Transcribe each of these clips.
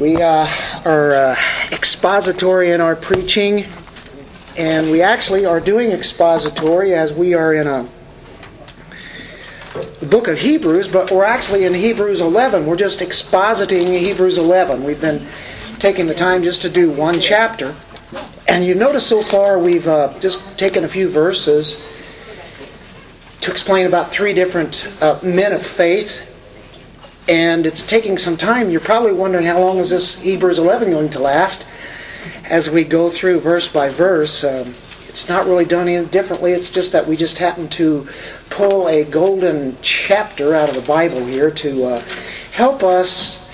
We uh, are uh, expository in our preaching, and we actually are doing expository as we are in a the book of Hebrews, but we're actually in Hebrews 11. We're just expositing Hebrews 11. We've been taking the time just to do one chapter. And you notice so far we've uh, just taken a few verses to explain about three different uh, men of faith and it's taking some time. You're probably wondering how long is this Hebrews 11 going to last as we go through verse by verse. Um, it's not really done any differently. It's just that we just happen to pull a golden chapter out of the Bible here to uh, help us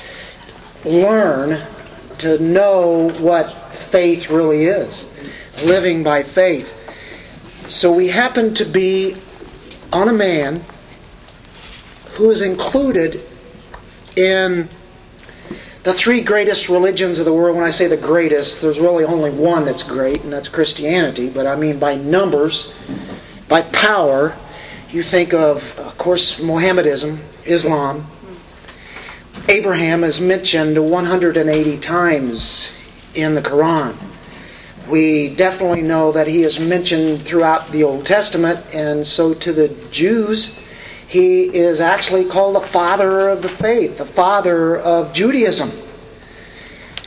learn to know what faith really is, living by faith. So we happen to be on a man who is included in the three greatest religions of the world, when I say the greatest, there's really only one that's great, and that's Christianity. But I mean by numbers, by power, you think of, of course, Mohammedanism, Islam. Abraham is mentioned 180 times in the Quran. We definitely know that he is mentioned throughout the Old Testament, and so to the Jews, he is actually called the father of the faith, the father of Judaism.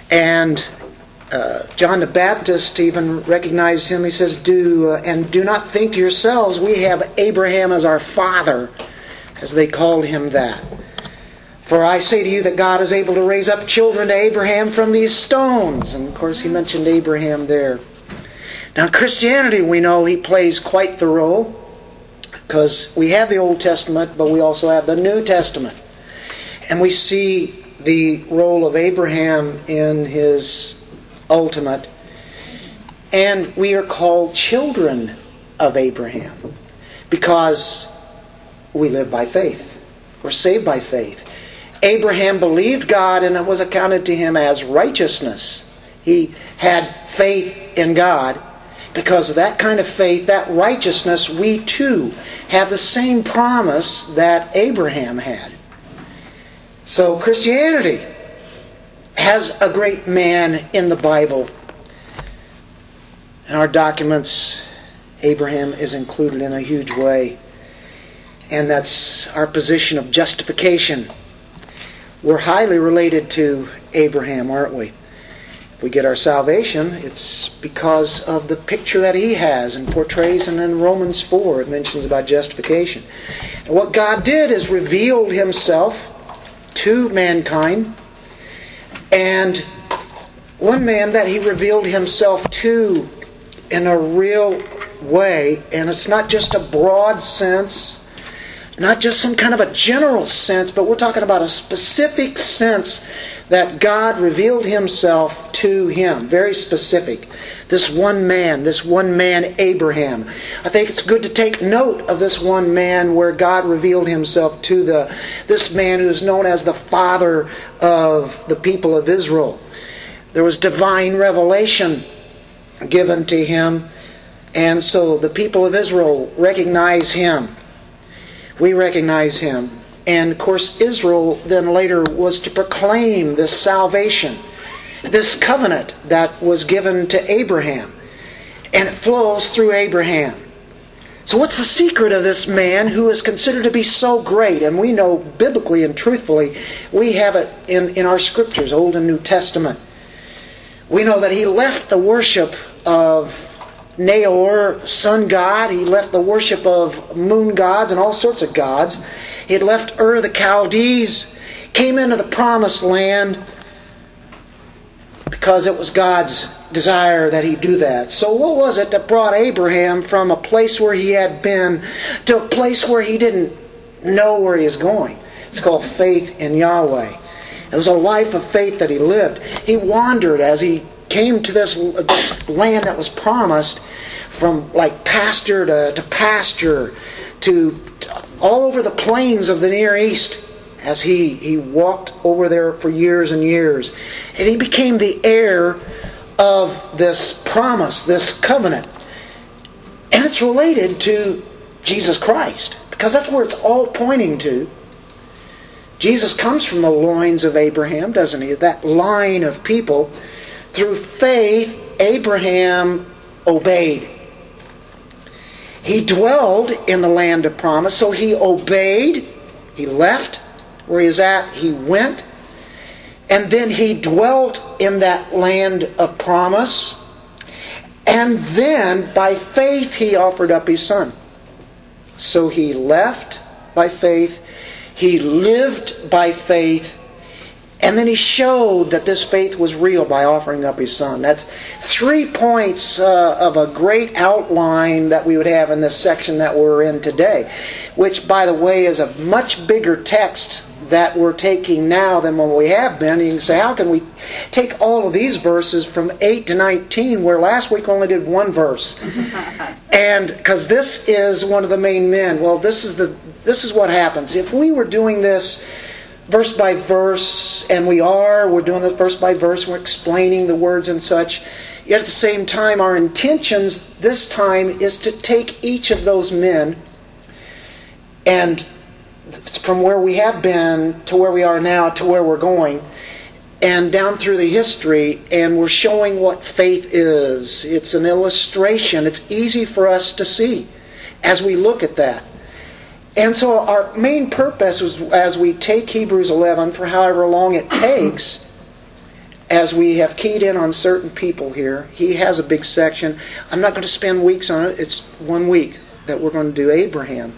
And uh, John the Baptist even recognized him. He says, "Do uh, and do not think to yourselves, we have Abraham as our father, as they called him that. For I say to you that God is able to raise up children to Abraham from these stones." And of course, he mentioned Abraham there. Now, Christianity, we know he plays quite the role because we have the Old Testament, but we also have the New Testament. And we see the role of Abraham in his ultimate. And we are called children of Abraham because we live by faith. We're saved by faith. Abraham believed God and it was accounted to him as righteousness. He had faith in God. Because of that kind of faith, that righteousness, we too have the same promise that Abraham had. So Christianity has a great man in the Bible. In our documents, Abraham is included in a huge way. And that's our position of justification. We're highly related to Abraham, aren't we? If we get our salvation, it's because of the picture that he has and portrays, and in Romans 4 it mentions about justification. And what God did is revealed himself to mankind, and one man that he revealed himself to in a real way, and it's not just a broad sense, not just some kind of a general sense, but we're talking about a specific sense that God revealed himself to him. Very specific. This one man, this one man, Abraham. I think it's good to take note of this one man where God revealed himself to the this man who is known as the father of the people of Israel. There was divine revelation given to him, and so the people of Israel recognize him. We recognize him. And of course, Israel then later was to proclaim this salvation, this covenant that was given to Abraham. And it flows through Abraham. So, what's the secret of this man who is considered to be so great? And we know biblically and truthfully, we have it in, in our scriptures, Old and New Testament. We know that he left the worship of Nahor, sun god. He left the worship of moon gods and all sorts of gods. He had left Ur the Chaldees, came into the promised land because it was God's desire that he do that. So, what was it that brought Abraham from a place where he had been to a place where he didn't know where he was going? It's called faith in Yahweh. It was a life of faith that he lived. He wandered as he came to this, this land that was promised from like pasture to, to pasture to all over the plains of the Near East as he, he walked over there for years and years. And he became the heir of this promise, this covenant. And it's related to Jesus Christ, because that's where it's all pointing to. Jesus comes from the loins of Abraham, doesn't he? That line of people. Through faith, Abraham obeyed. He dwelled in the land of promise, so he obeyed. He left where he is at, he went. And then he dwelt in that land of promise. And then, by faith, he offered up his son. So he left by faith, he lived by faith, and then he showed that this faith was real by offering up his son. That's three points uh, of a great outline that we would have in this section that we're in today, which, by the way, is a much bigger text that we're taking now than what we have been. You can say, how can we take all of these verses from 8 to 19 where last week only did one verse? and because this is one of the main men. Well, this is the this is what happens. If we were doing this verse by verse, and we are, we're doing this verse by verse, we're explaining the words and such. Yet at the same time, our intentions this time is to take each of those men and from where we have been to where we are now to where we're going and down through the history and we're showing what faith is. It's an illustration. It's easy for us to see as we look at that and so our main purpose is as we take hebrews 11 for however long it takes as we have keyed in on certain people here he has a big section. I'm not going to spend weeks on it. It's one week that we're going to do abraham.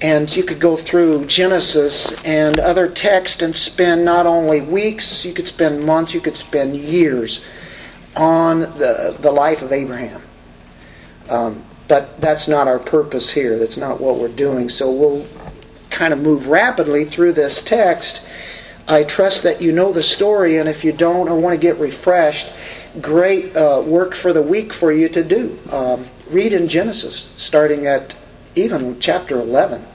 And you could go through Genesis and other texts and spend not only weeks, you could spend months, you could spend years on the, the life of Abraham. Um, but that's not our purpose here. That's not what we're doing. So we'll kind of move rapidly through this text. I trust that you know the story, and if you don't or want to get refreshed, great uh, work for the week for you to do. Um, read in Genesis, starting at even chapter 11.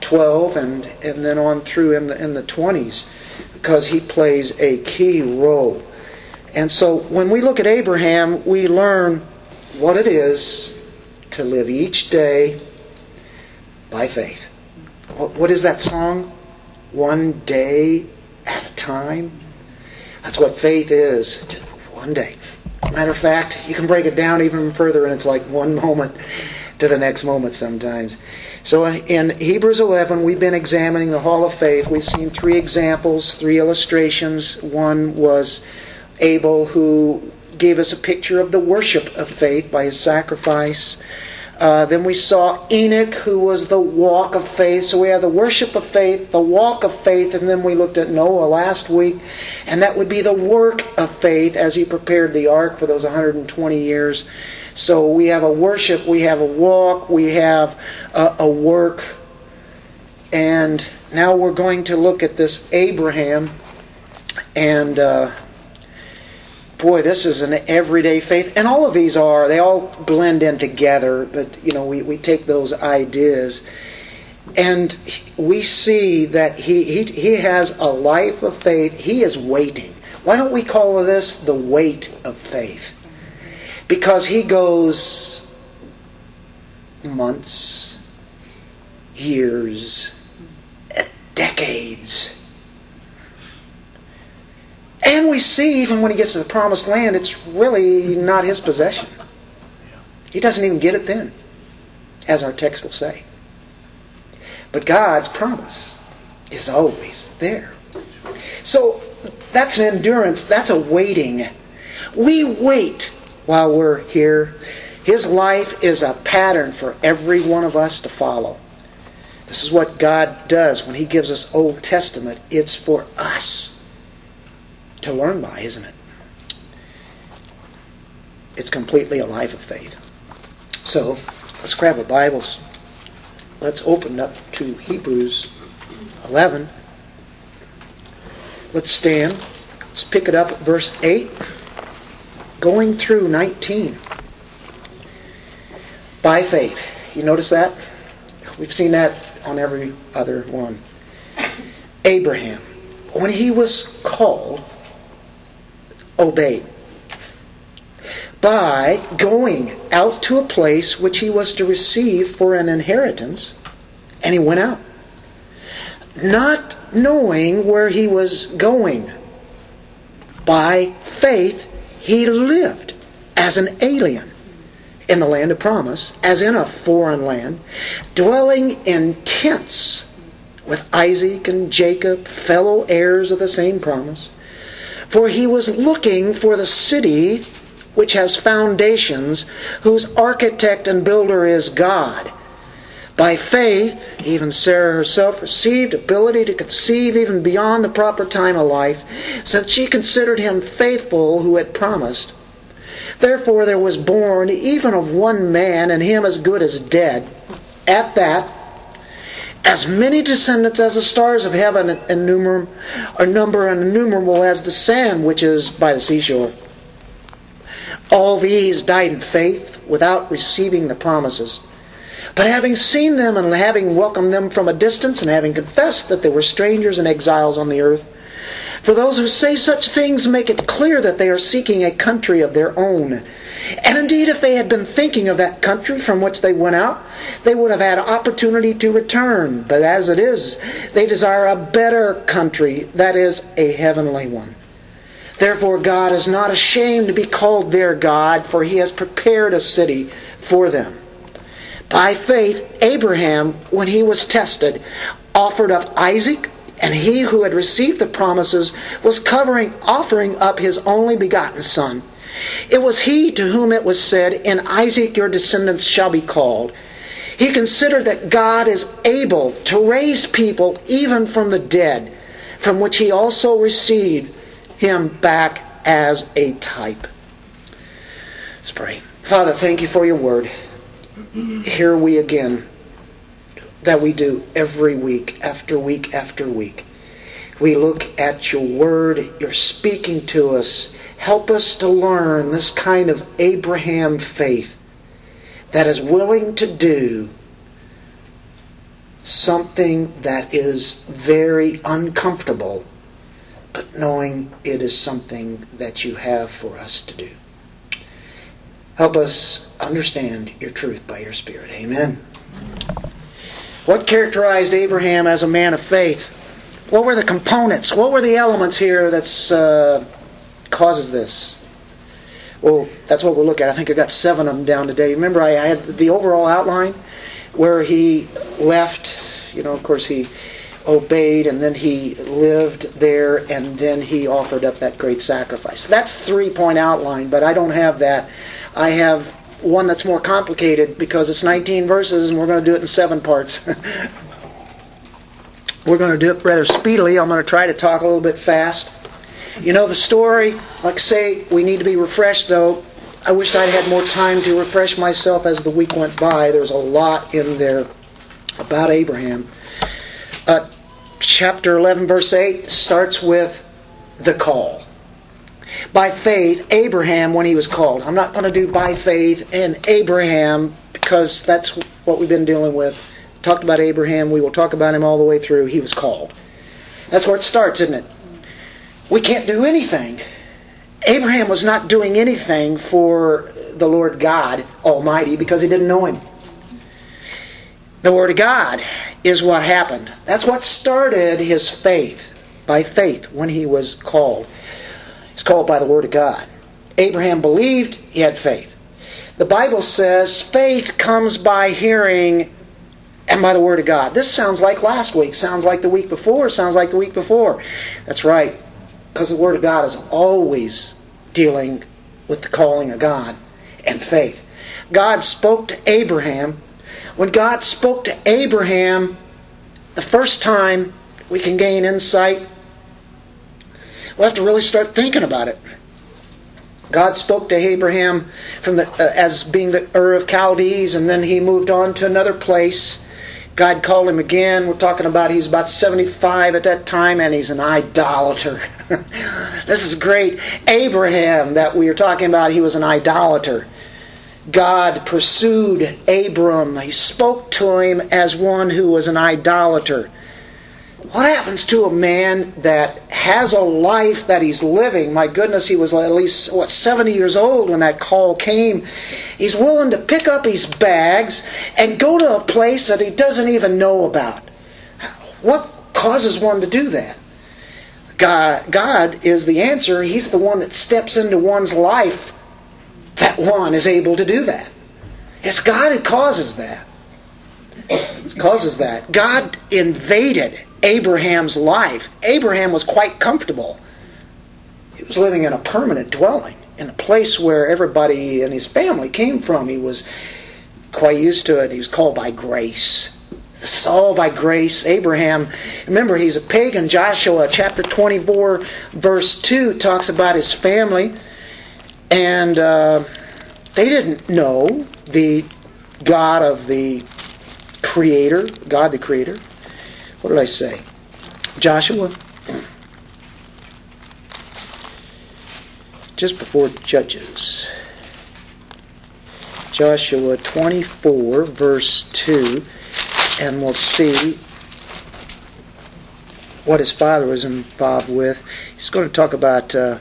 12 and, and then on through in the, in the 20s because he plays a key role. And so when we look at Abraham, we learn what it is to live each day by faith. What, what is that song? One day at a time. That's what faith is. One day. Matter of fact, you can break it down even further, and it's like one moment to the next moment sometimes. So uh, in Hebrews 11, we've been examining the Hall of Faith. We've seen three examples, three illustrations. One was Abel, who gave us a picture of the worship of faith by his sacrifice. Uh, then we saw Enoch, who was the walk of faith. So we have the worship of faith, the walk of faith, and then we looked at Noah last week, and that would be the work of faith as he prepared the ark for those 120 years. So we have a worship, we have a walk, we have a, a work. And now we're going to look at this Abraham. And uh, boy, this is an everyday faith. And all of these are, they all blend in together. But, you know, we, we take those ideas. And we see that he, he, he has a life of faith. He is waiting. Why don't we call this the wait of faith? Because he goes months, years, decades. And we see, even when he gets to the promised land, it's really not his possession. He doesn't even get it then, as our text will say. But God's promise is always there. So that's an endurance, that's a waiting. We wait while we're here. His life is a pattern for every one of us to follow. This is what God does when He gives us Old Testament. It's for us to learn by, isn't it? It's completely a life of faith. So, let's grab our Bibles. Let's open up to Hebrews 11. Let's stand. Let's pick it up at verse 8 going through 19 by faith. You notice that? We've seen that on every other one. Abraham, when he was called, obeyed by going out to a place which he was to receive for an inheritance, and he went out. Not knowing where he was going. By faith, he lived as an alien in the land of promise, as in a foreign land, dwelling in tents with Isaac and Jacob, fellow heirs of the same promise. For he was looking for the city which has foundations, whose architect and builder is God. By faith, even Sarah herself received ability to conceive even beyond the proper time of life, since she considered him faithful who had promised. Therefore there was born even of one man, and him as good as dead, at that, as many descendants as the stars of heaven number, are number and innumerable as the sand which is by the seashore. All these died in faith without receiving the promises. But having seen them and having welcomed them from a distance and having confessed that they were strangers and exiles on the earth, for those who say such things make it clear that they are seeking a country of their own. And indeed, if they had been thinking of that country from which they went out, they would have had opportunity to return. But as it is, they desire a better country, that is, a heavenly one. Therefore, God is not ashamed to be called their God, for he has prepared a city for them. By faith, Abraham, when he was tested, offered up Isaac, and he who had received the promises was covering, offering up his only begotten son. It was he to whom it was said, In Isaac your descendants shall be called. He considered that God is able to raise people even from the dead, from which he also received him back as a type. Let's pray. Father, thank you for your word. Here we again, that we do every week, after week, after week. We look at your word, you're speaking to us. Help us to learn this kind of Abraham faith that is willing to do something that is very uncomfortable but knowing it is something that you have for us to do. Help us understand your truth by your Spirit. Amen. What characterized Abraham as a man of faith? What were the components? What were the elements here that's. uh, causes this? Well, that's what we'll look at. I think I got seven of them down today. Remember, I had the overall outline where he left. You know, of course, he obeyed and then he lived there and then he offered up that great sacrifice. That's three point outline, but I don't have that. I have one that's more complicated because it's 19 verses and we're going to do it in seven parts. we're going to do it rather speedily. I'm going to try to talk a little bit fast. You know the story, like say, we need to be refreshed though. I wished I'd had more time to refresh myself as the week went by. There's a lot in there about Abraham. Uh, chapter 11, verse 8 starts with the call. By faith, Abraham, when he was called. I'm not going to do by faith and Abraham because that's what we've been dealing with. Talked about Abraham. We will talk about him all the way through. He was called. That's where it starts, isn't it? We can't do anything. Abraham was not doing anything for the Lord God Almighty because he didn't know him. The Word of God is what happened. That's what started his faith, by faith, when he was called. He's called by the Word of God. Abraham believed, he had faith. The Bible says faith comes by hearing and by the Word of God. This sounds like last week, sounds like the week before, sounds like the week before. That's right, because the Word of God is always dealing with the calling of God and faith. God spoke to Abraham when God spoke to Abraham the first time we can gain insight, we'll have to really start thinking about it. God spoke to Abraham from the, uh, as being the Ur of Chaldees, and then he moved on to another place. God called him again. We're talking about he's about 75 at that time, and he's an idolater. this is great. Abraham, that we are talking about, he was an idolater. God pursued Abram. He spoke to him as one who was an idolater. What happens to a man that has a life that he's living? My goodness, he was at least, what, 70 years old when that call came. He's willing to pick up his bags and go to a place that he doesn't even know about. What causes one to do that? God, God is the answer. He's the one that steps into one's life that one is able to do that. It's God who causes that. It causes that. God invaded Abraham's life. Abraham was quite comfortable. He was living in a permanent dwelling, in a place where everybody in his family came from. He was quite used to it. He was called by grace. Is all by grace. Abraham, remember, he's a pagan. Joshua chapter 24, verse 2 talks about his family. And uh, they didn't know the God of the Creator, God the Creator. What did I say? Joshua? Just before Judges. Joshua 24, verse 2 and we'll see what his father was involved with. He's going to talk about uh,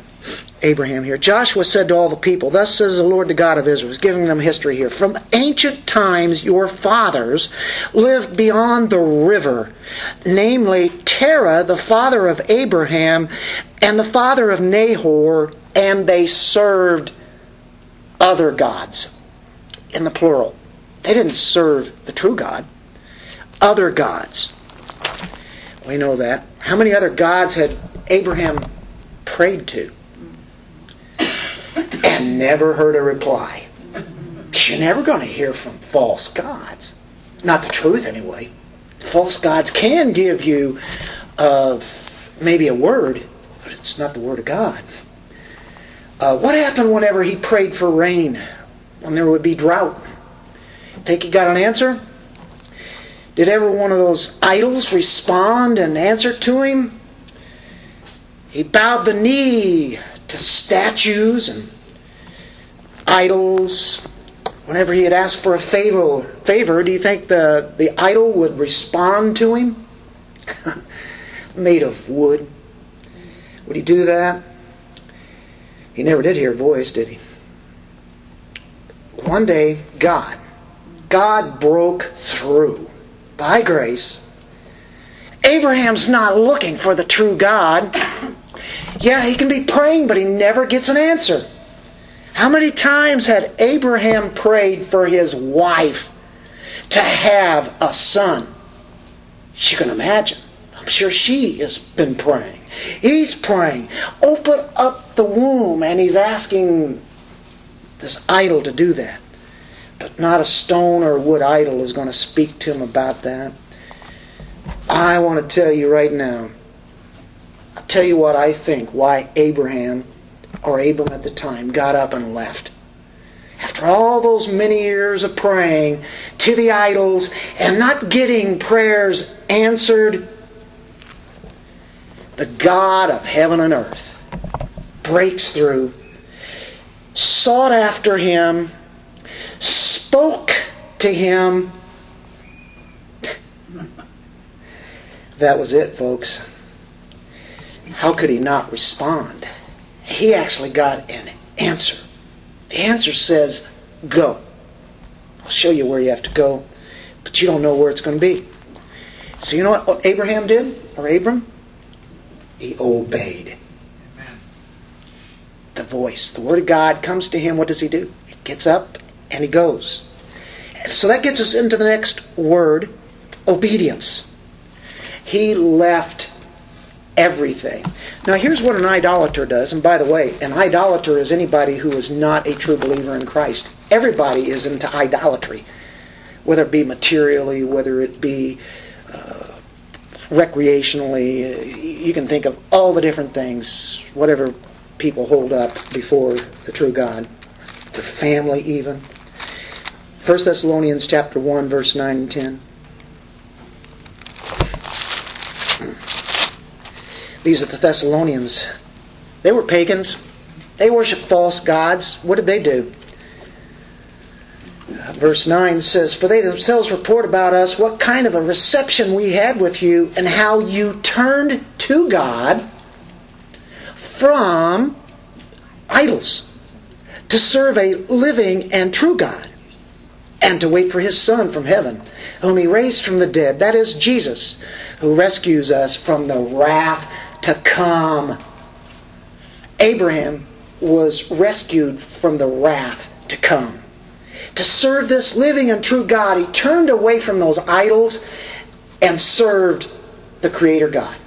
Abraham here. Joshua said to all the people, Thus says the Lord, the God of Israel. He's giving them history here. From ancient times, your fathers lived beyond the river, namely Terah, the father of Abraham, and the father of Nahor, and they served other gods, in the plural. They didn't serve the true God other gods. We know that. How many other gods had Abraham prayed to? And never heard a reply. You're never going to hear from false gods. Not the truth, anyway. False gods can give you uh, maybe a word, but it's not the word of God. Uh, what happened whenever he prayed for rain? When there would be drought? Think he got an answer? Did every one of those idols respond and answer to him? He bowed the knee to statues and idols. Whenever he had asked for a favor, favor do you think the, the idol would respond to him? Made of wood. Would he do that? He never did hear a voice, did he? One day, God, God broke through by grace. Abraham's not looking for the true God. Yeah, he can be praying, but he never gets an answer. How many times had Abraham prayed for his wife to have a son? You can imagine. I'm sure she has been praying. He's praying. Open up the womb, and he's asking this idol to do that. But not a stone or wood idol is going to speak to him about that. I want to tell you right now, I'll tell you what I think why Abraham, or Abram at the time, got up and left. After all those many years of praying to the idols and not getting prayers answered, the God of heaven and earth breaks through, sought after him, spoke to him. That was it, folks. How could he not respond? He actually got an answer. The answer says, Go. I'll show you where you have to go, but you don't know where it's going to be. So, you know what Abraham did? Or Abram? He obeyed. The voice, the Word of God comes to him. What does he do? He gets up and he goes. So that gets us into the next word obedience. He left everything. Now, here's what an idolater does. And by the way, an idolater is anybody who is not a true believer in Christ. Everybody is into idolatry, whether it be materially, whether it be uh, recreationally. You can think of all the different things, whatever people hold up before the true God, their family, even. 1 Thessalonians chapter 1 verse 9 and 10. These are the Thessalonians. They were pagans. They worshiped false gods. What did they do? Verse 9 says, For they themselves report about us what kind of a reception we had with you, and how you turned to God from idols to serve a living and true God and to wait for his Son from heaven, whom he raised from the dead, that is, Jesus, who rescues us from the wrath to come. Abraham was rescued from the wrath to come. To serve this living and true God, he turned away from those idols and served the Creator God.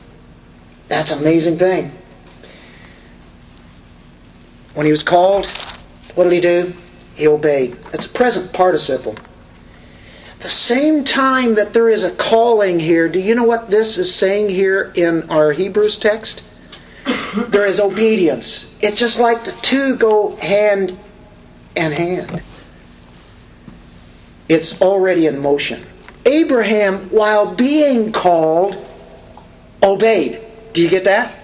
That's an amazing thing. When he was called, what did he do? He obeyed. It's a present participle. The same time that there is a calling here, do you know what this is saying here in our Hebrews text? There is obedience. It's just like the two go hand in hand. It's already in motion. Abraham, while being called, obeyed. Do you get that?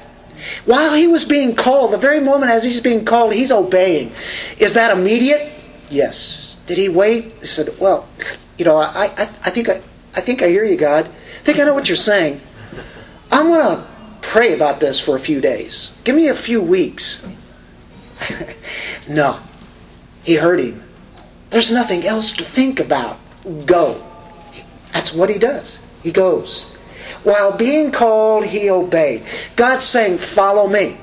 While he was being called, the very moment as he's being called, he's obeying. Is that immediate? Yes. Did he wait? He said, Well, you know, I, I, I think I, I think I hear you, God. I think I know what you're saying. I'm gonna pray about this for a few days. Give me a few weeks. no. He heard him. There's nothing else to think about. Go. That's what he does. He goes. While being called, he obeyed. God's saying, Follow me.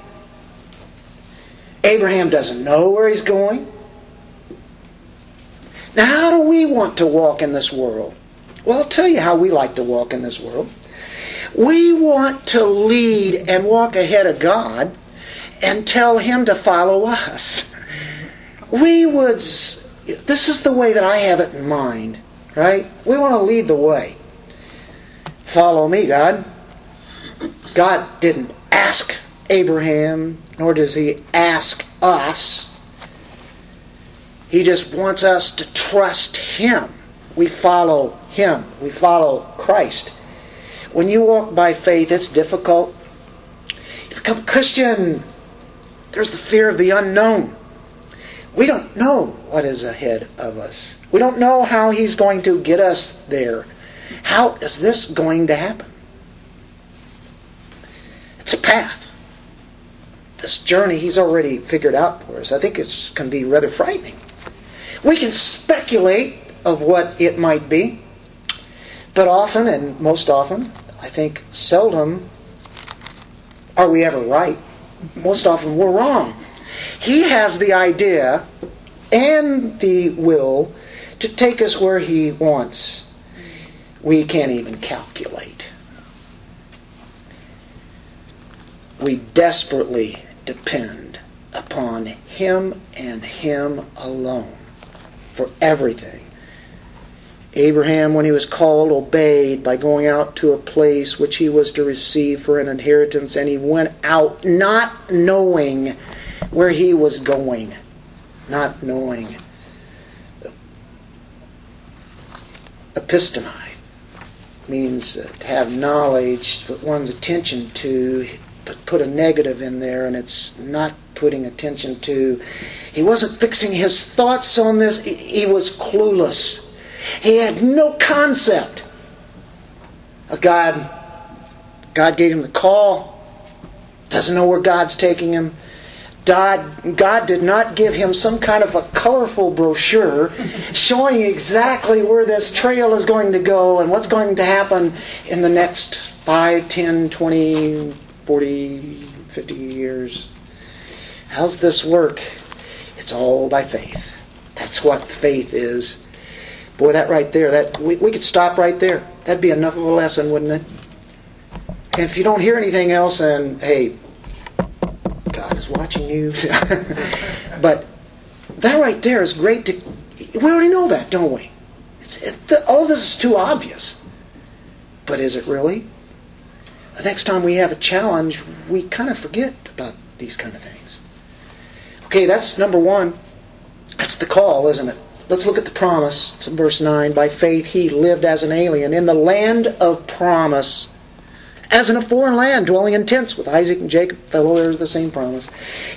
Abraham doesn't know where he's going. Now, how do we want to walk in this world? Well, I'll tell you how we like to walk in this world. We want to lead and walk ahead of God and tell Him to follow us. We would, this is the way that I have it in mind, right? We want to lead the way. Follow me, God. God didn't ask Abraham, nor does He ask us. He just wants us to trust Him. We follow Him. We follow Christ. When you walk by faith, it's difficult. You become Christian, there's the fear of the unknown. We don't know what is ahead of us. We don't know how He's going to get us there. How is this going to happen? It's a path. This journey He's already figured out for us. I think it's going to be rather frightening. We can speculate of what it might be, but often, and most often, I think seldom are we ever right. Most often we're wrong. He has the idea and the will to take us where He wants. We can't even calculate. We desperately depend upon Him and Him alone for everything. Abraham, when he was called, obeyed by going out to a place which he was to receive for an inheritance, and he went out not knowing where he was going. Not knowing. Epistemi means to have knowledge, put one's attention to, put a negative in there, and it's not putting attention to. He wasn't fixing his thoughts on this, he was clueless. He had no concept of God. God gave him the call, doesn't know where God's taking him. God, God did not give him some kind of a colorful brochure showing exactly where this trail is going to go and what's going to happen in the next 5, 10, 20, 40, 50 years. How's this work? It's all by faith. That's what faith is. Boy, that right there, that we, we could stop right there. That'd be enough of a lesson, wouldn't it? And if you don't hear anything else, then hey, God is watching you. but that right there is great to. We already know that, don't we? It, the, all this is too obvious. But is it really? The next time we have a challenge, we kind of forget about these kind of things. Okay, that's number one. That's the call, isn't it? Let's look at the promise. It's verse 9. By faith he lived as an alien in the land of promise, as in a foreign land, dwelling in tents with Isaac and Jacob, fellow heirs of the same promise.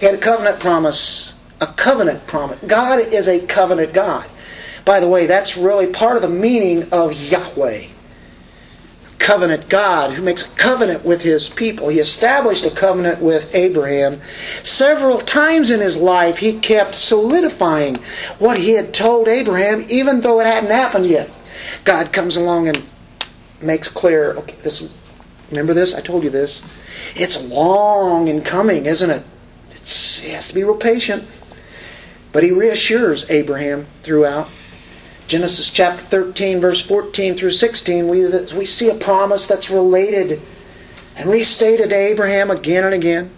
He had a covenant promise. A covenant promise. God is a covenant God. By the way, that's really part of the meaning of Yahweh covenant God who makes a covenant with his people. He established a covenant with Abraham. Several times in his life, he kept solidifying what he had told Abraham, even though it hadn't happened yet. God comes along and makes clear, okay, this Remember this? I told you this. It's long in coming, isn't it? It's, he has to be real patient. But he reassures Abraham throughout. Genesis chapter 13, verse 14 through 16, we, we see a promise that's related and restated to Abraham again and again.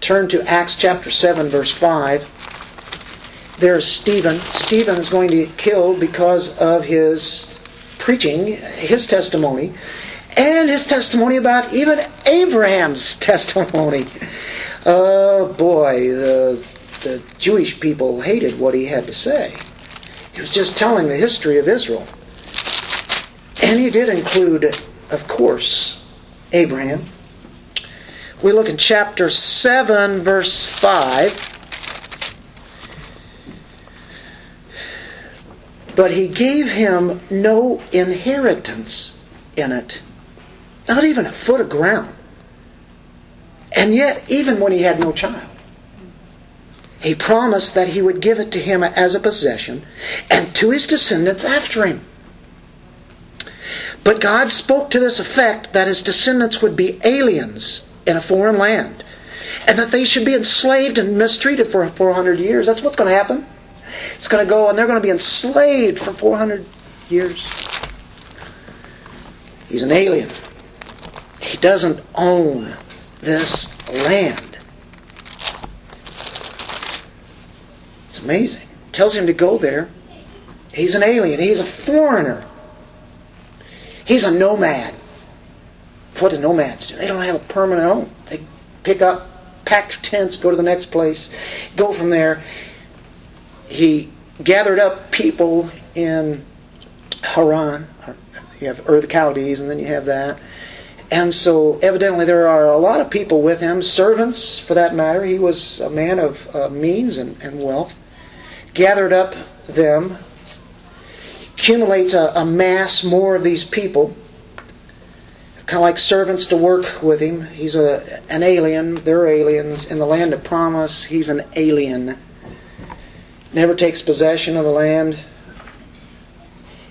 Turn to Acts chapter 7, verse 5. There's Stephen. Stephen is going to get killed because of his preaching, his testimony, and his testimony about even Abraham's testimony. Oh boy, the, the Jewish people hated what he had to say. He was just telling the history of Israel. And he did include, of course, Abraham. We look in chapter 7, verse 5. But he gave him no inheritance in it, not even a foot of ground. And yet, even when he had no child, he promised that he would give it to him as a possession and to his descendants after him. But God spoke to this effect that his descendants would be aliens in a foreign land and that they should be enslaved and mistreated for 400 years. That's what's going to happen. It's going to go and they're going to be enslaved for 400 years. He's an alien. He doesn't own this land. Amazing. Tells him to go there. He's an alien. He's a foreigner. He's a nomad. What do nomads do? They don't have a permanent home. They pick up, pack their tents, go to the next place, go from there. He gathered up people in Haran. You have Ur the Chaldees, and then you have that. And so, evidently, there are a lot of people with him, servants for that matter. He was a man of uh, means and, and, wealth. Gathered up them, accumulates a, a mass more of these people, kind of like servants to work with him. He's a, an alien. They're aliens. In the land of promise, he's an alien. Never takes possession of the land.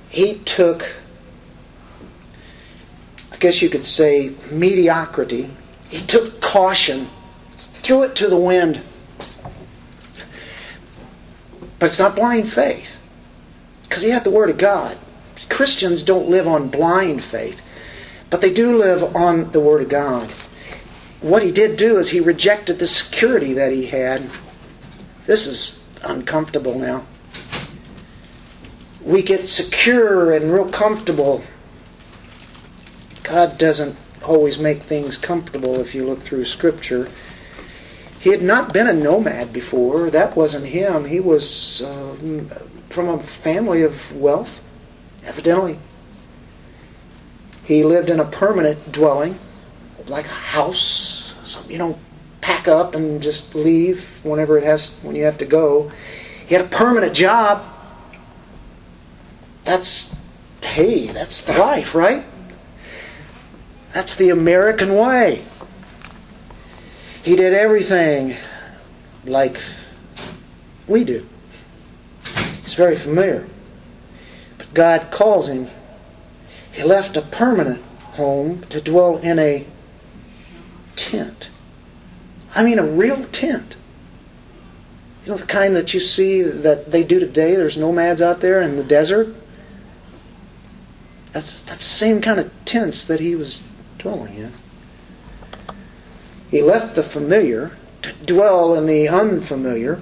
He took I guess you could say, mediocrity. He took caution, threw it to the wind. But it's not blind faith, because he had the Word of God. Christians don't live on blind faith, but they do live on the Word of God. What he did do is he rejected the security that he had. This is uncomfortable now. We get secure and real comfortable God doesn't always make things comfortable if you look through Scripture. He had not been a nomad before. That wasn't him. He was uh, from a family of wealth, evidently. He lived in a permanent dwelling, like a house. Something you don't pack up and just leave whenever it has when you have to go. He had a permanent job. That's hey, that's the life, right? That's the American way. He did everything like we do. It's very familiar. But God calls him. He left a permanent home to dwell in a tent. I mean, a real tent. You know, the kind that you see that they do today. There's nomads out there in the desert. That's, that's the same kind of tents that he was dwelling in. He left the familiar to dwell in the unfamiliar,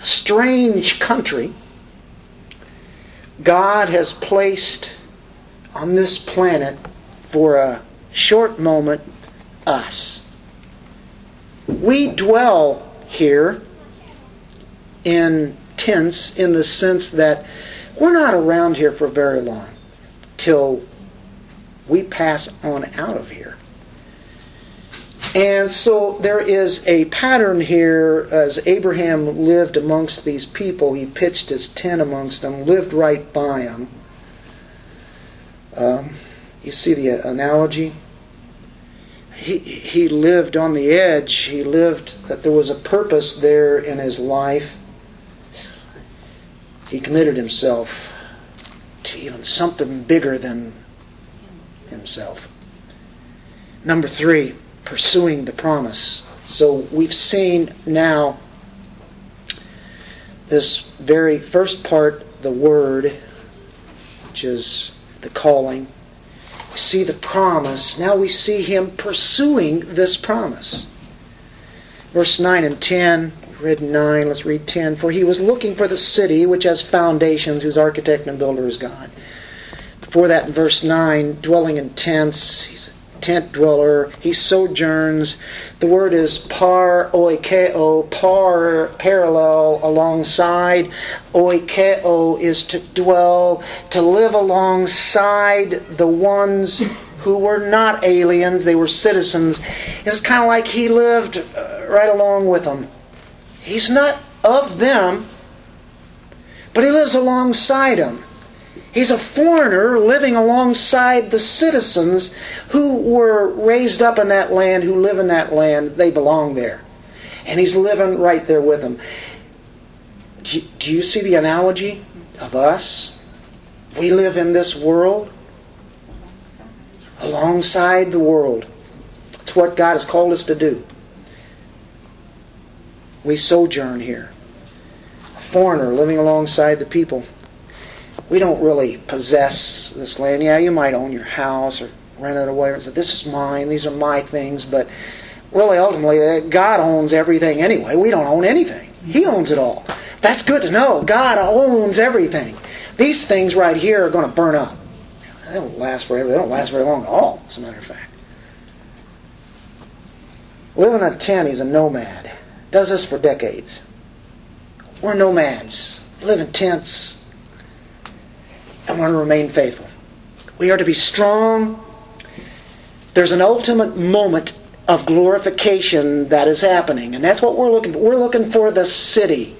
a strange country. God has placed on this planet for a short moment us. We dwell here in tents in the sense that we're not around here for very long till we pass on out of here. And so there is a pattern here as Abraham lived amongst these people. He pitched his tent amongst them, lived right by them. Um, you see the analogy? He, he lived on the edge. He lived that there was a purpose there in his life. He committed himself to even something bigger than himself. Number three, pursuing the promise. So we've seen now this very first part, the word, which is the calling. We see the promise. Now we see him pursuing this promise. Verse 9 and 10, read 9, let's read 10. For he was looking for the city which has foundations, whose architect and builder is God. Before that, in verse 9, dwelling in tents, he's tent dweller, he sojourns. The word is par oikeo, par, parallel, alongside. Oikeo is to dwell, to live alongside the ones who were not aliens, they were citizens. It was kind of like he lived uh, right along with them. He's not of them, but he lives alongside them. He's a foreigner living alongside the citizens who were raised up in that land, who live in that land. They belong there. And he's living right there with them. Do you, see the analogy of us? We live in this world alongside the world. It's what God has called us to do. We sojourn here. A foreigner living alongside the people. We don't really possess this land. Yeah, you might own your house or rent it whatever. So this is mine. These are my things. But really, ultimately, uh, God owns everything anyway. We don't own anything. He owns it all. That's good to know. God owns everything. These things right here are going to burn up. They don't last forever. They don't last very long at all, as a matter of fact. Living in a tent, he's a nomad. Does this for decades. We're nomads. Live in tents. And want to remain faithful. We are to be strong. There's an ultimate moment of glorification that is happening. And that's what we're looking for. We're looking for the city.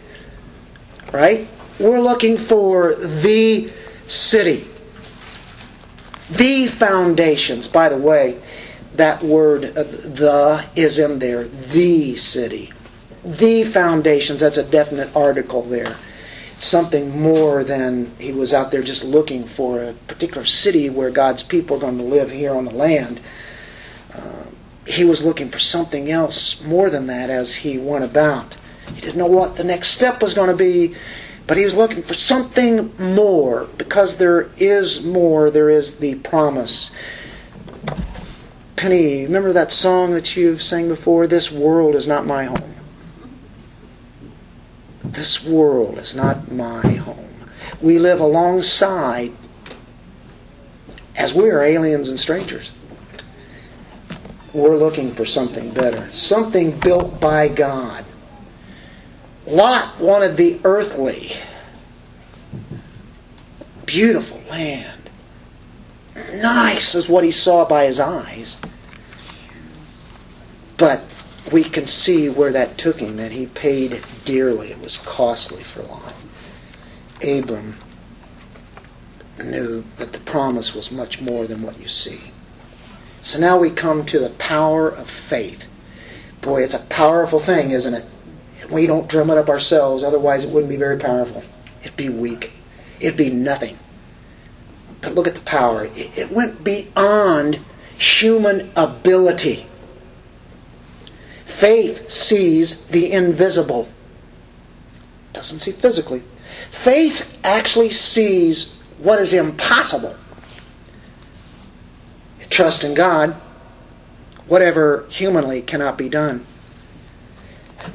Right? We're looking for the city. The foundations. By the way, that word, uh, the, is in there. The city. The foundations. That's a definite article there. Something more than he was out there just looking for a particular city where God's people are going to live here on the land. Uh, he was looking for something else more than that as he went about. He didn't know what the next step was going to be. But he was looking for something more because there is more. There is the promise. Penny, remember that song that you've sang before? This world is not my home. This world is not my home. We live alongside as we are aliens and strangers. We're looking for something better, something built by God. Lot wanted the earthly, beautiful land. Nice is what he saw by his eyes. But we can see where that took him, that he paid dearly. It was costly for Lot. Abram knew that the promise was much more than what you see. So now we come to the power of faith. Boy, it's a powerful thing, isn't it? We don't drum it up ourselves, otherwise it wouldn't be very powerful. It'd be weak. It'd be nothing. But look at the power. It went beyond human ability. Faith sees the invisible. Doesn't see physically. Faith actually sees what is impossible. Trust in God, whatever humanly cannot be done.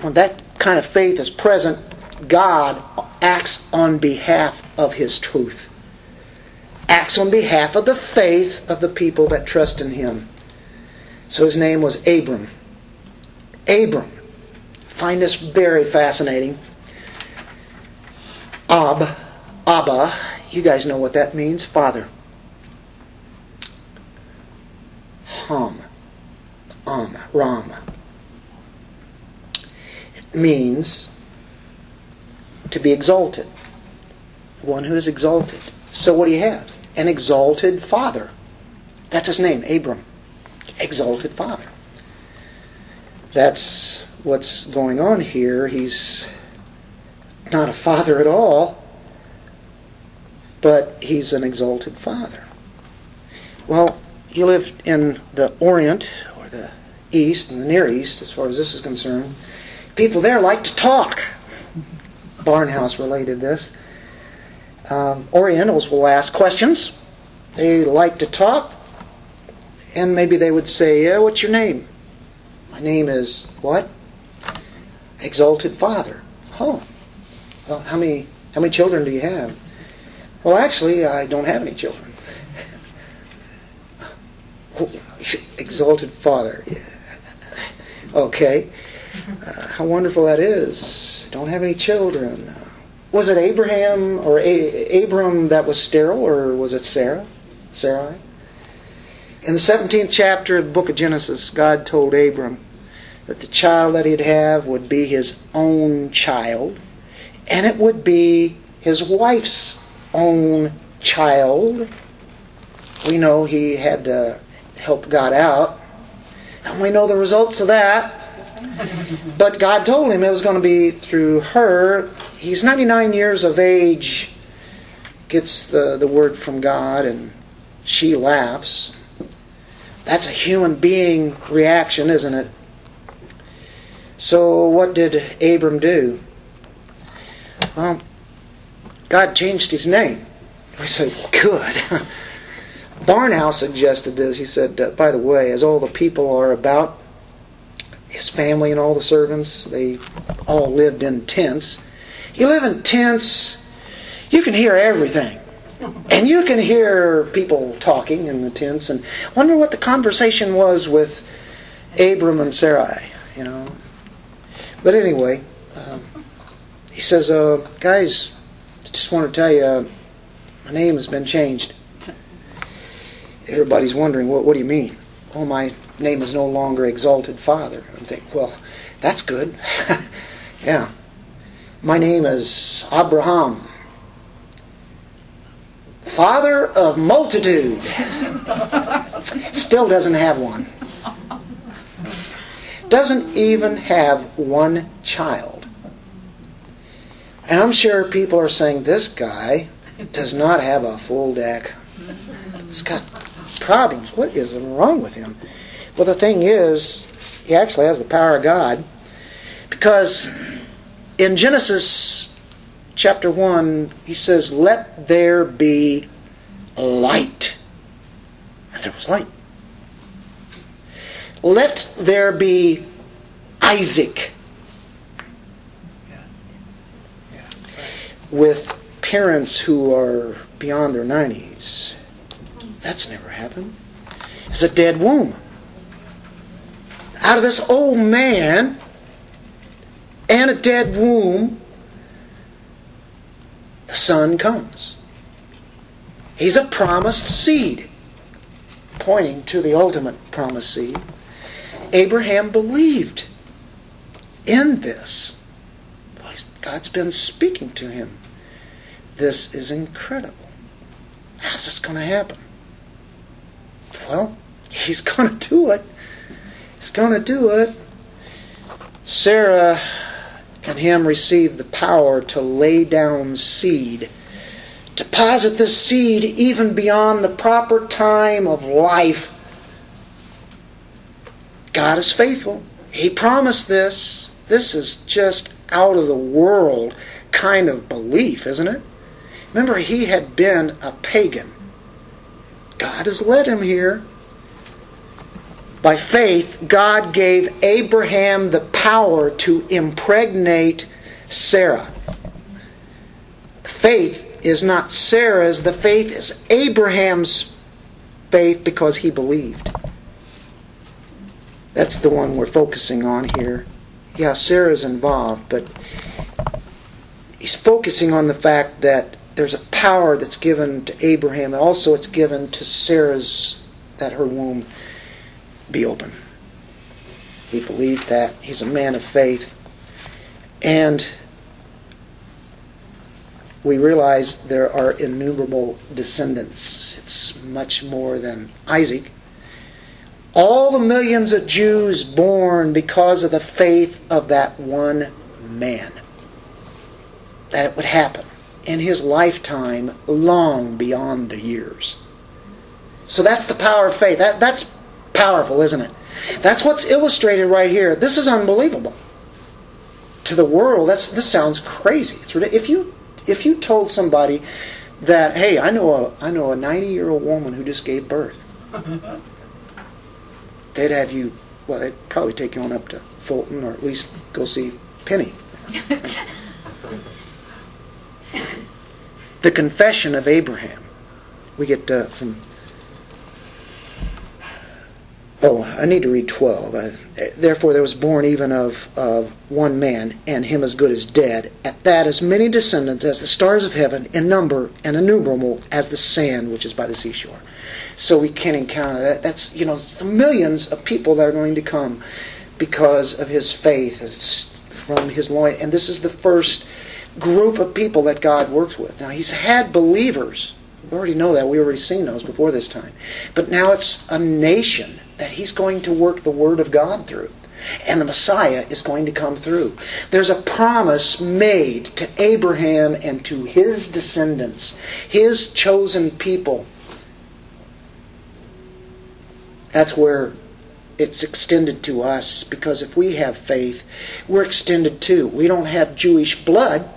When that kind of faith is present, God acts on behalf of His truth, acts on behalf of the faith of the people that trust in Him. So his name was Abram. Abram. Find this very fascinating. Ab, Abba, you guys know what that means, father. Ham, Am, Ram It means to be exalted. One who is exalted. So what do you have? An exalted father. That's his name, Abram. Exalted father. That's what's going on here. He's not a father at all. but he's an exalted father. Well, he lived in the Orient or the East, in the Near East, as far as this is concerned. People there like to talk. Barnhouse related this. Um, Orientals will ask questions. They like to talk. And maybe they would say, yeah, What's your name? My name is what? Exalted Father. Oh. Well, how many how many children do you have? Well, actually, I don't have any children. Oh, exalted Father. Okay. Uh, how wonderful that is. Don't have any children. Was it Abraham or A- Abram that was sterile, or was it Sarah? Sarai? In the 17th chapter of the book of Genesis, God told Abram that the child that he'd have would be his own child, and it would be his wife's own child. We know he had to help God out, and we know the results of that. But God told him it was going to be through her. He's 99 years of age, gets the, the word from God, and she laughs. That's a human being reaction, isn't it? So, what did Abram do? Well, God changed his name. I said, good. Barnhouse suggested this. He said, uh, by the way, as all the people are about, his family and all the servants, they all lived in tents. You live in tents, you can hear everything. And you can hear people talking in the tents and wonder what the conversation was with Abram and Sarai, you know. But anyway, um, he says, uh, guys, just want to tell you, uh, my name has been changed. Everybody's wondering, what, what do you mean? Oh, my name is no longer Exalted Father. I'm thinking, well, that's good. yeah. My name is Abraham father of multitudes. Still doesn't have one. Doesn't even have one child. And I'm sure people are saying this guy does not have a full deck. He's got problems. What is wrong with him? Well, the thing is, he actually has the power of God. Because in Genesis chapter 1, he says, Let there be light. And there was light. Let there be Isaac with parents who are beyond their 90s. That's never happened. It's a dead womb. Out of this old man and a dead womb, son comes. He's a promised seed, pointing to the ultimate promised seed. Abraham believed in this. God's been speaking to him. This is incredible. How's this going to happen? Well, he's going to do it. He's going to do it. Sarah and him received the power to lay down seed, deposit the seed even beyond the proper time of life. God is faithful. He promised this. This is just out of the world kind of belief, isn't it? Remember, he had been a pagan. God has led him here. By faith, God gave Abraham the power to impregnate Sarah. Faith is not Sarah's, the faith is Abraham's faith because he believed. That's the one we're focusing on here. Yeah, Sarah's involved, but he's focusing on the fact that there's a power that's given to Abraham, and also it's given to Sarah's, that her womb be open. He believed that. He's a man of faith. And we realize there are innumerable descendants. It's much more than Isaac. All the millions of Jews born because of the faith of that one man. That it would happen. in his lifetime long beyond the years. So that's the power of faith. That, that's powerful, isn't it? That's what's illustrated right here. This is unbelievable. To the world, that's this sounds crazy. If you if you told somebody that, hey, I know a I know a 90 year old woman who just gave birth, they'd have you. Well, they'd probably take you on up to Fulton, or at least go see Penny. the confession of Abraham. We get uh, from Oh, I need to read 12. I, Therefore, there was born even of, of one man, and him as good as dead. At that, as many descendants as the stars of heaven, in number and innumerable as the sand which is by the seashore. So we can't encounter that. That's, you know, the millions of people that are going to come because of his faith it's from his loin. And this is the first group of people that God works with. Now, he's had believers. We already know that. We already seen those before this time. But now it's a nation that he's going to work the Word of God through. And the Messiah is going to come through. There's a promise made to Abraham and to his descendants, his chosen people. That's where it's extended to us because if we have faith, we're extended too. We don't have Jewish blood.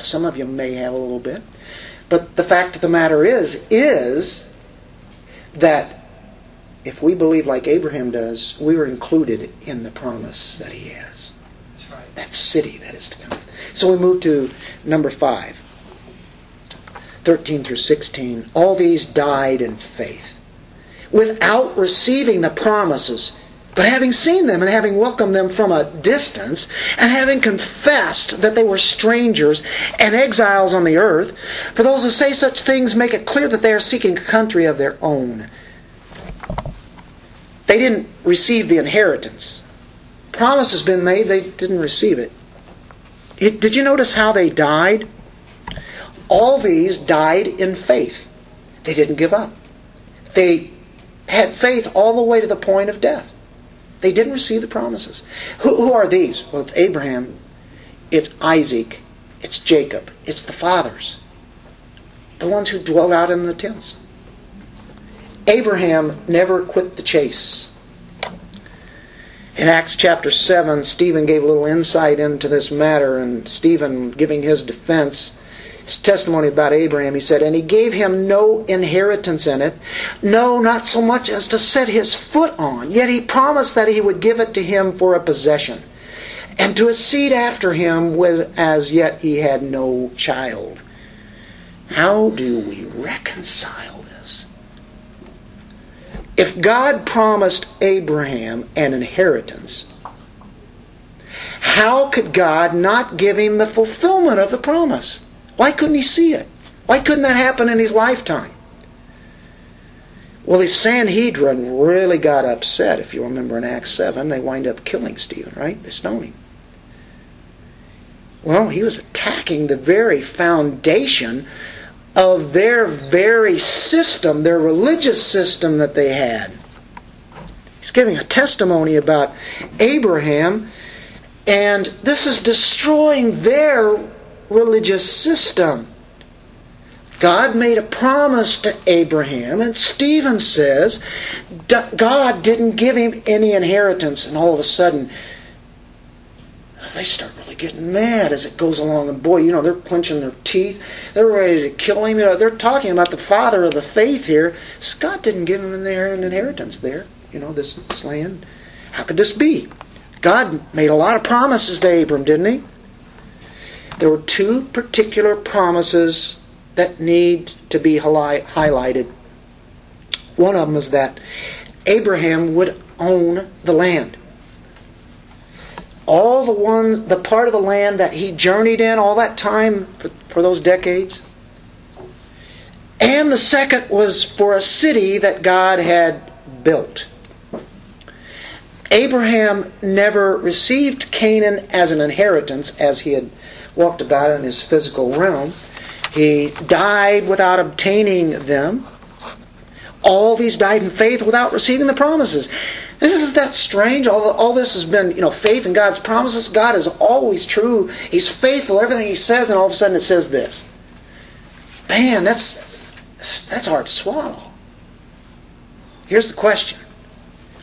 Some of you may have a little bit. But the fact of the matter is, is that if we believe like Abraham does, we are included in the promise that he has. That's right. That city that is to come. So we move to number five. 13 through 16. All these died in faith without receiving the promises, but having seen them and having welcomed them from a distance, and having confessed that they were strangers and exiles on the earth, for those who say such things make it clear that they are seeking a country of their own. They didn't receive the inheritance. Promise has been made, they didn't receive it. it. Did you notice how they died? All these died in faith. They didn't give up. They had faith all the way to the point of death. They didn't receive the promises. Who, who are these? Well, it's Abraham, it's Isaac, it's Jacob, it's the fathers, the ones who dwelt out in the tents. Abraham never quit the chase. In Acts chapter 7, Stephen gave a little insight into this matter, and Stephen, giving his defense, his testimony about Abraham, he said, And he gave him no inheritance in it, no, not so much as to set his foot on, yet he promised that he would give it to him for a possession, and to a seed after him, with as yet he had no child. How do we reconcile if God promised Abraham an inheritance, how could God not give him the fulfillment of the promise? Why couldn't he see it? Why couldn't that happen in his lifetime? Well, the Sanhedrin really got upset. If you remember in Acts 7, they wind up killing Stephen, right? They stone him. Well, he was attacking the very foundation of their very system, their religious system that they had. He's giving a testimony about Abraham, and this is destroying their religious system. God made a promise to Abraham, and Stephen says God didn't give him any inheritance, and all of a sudden they start really getting mad as it goes along. And boy, you know, they're clenching their teeth. They're ready to kill him. You know, they're talking about the father of the faith here. God didn't give him their inheritance there. You know, this, this land. How could this be? God made a lot of promises to Abram, didn't he? There were two particular promises that need to be highlighted. One of them is that Abraham would own the land all the ones, the part of the land that he journeyed in all that time for, for those decades. And the second was for a city that God had built. Abraham never received Canaan as an inheritance as he had walked about in his physical realm. He died without obtaining them. All these died in faith without receiving the promises. Isn't that strange? All, all this has been, you know, faith in God's promises. God is always true. He's faithful, everything He says, and all of a sudden it says this. Man, that's that's hard to swallow. Here's the question.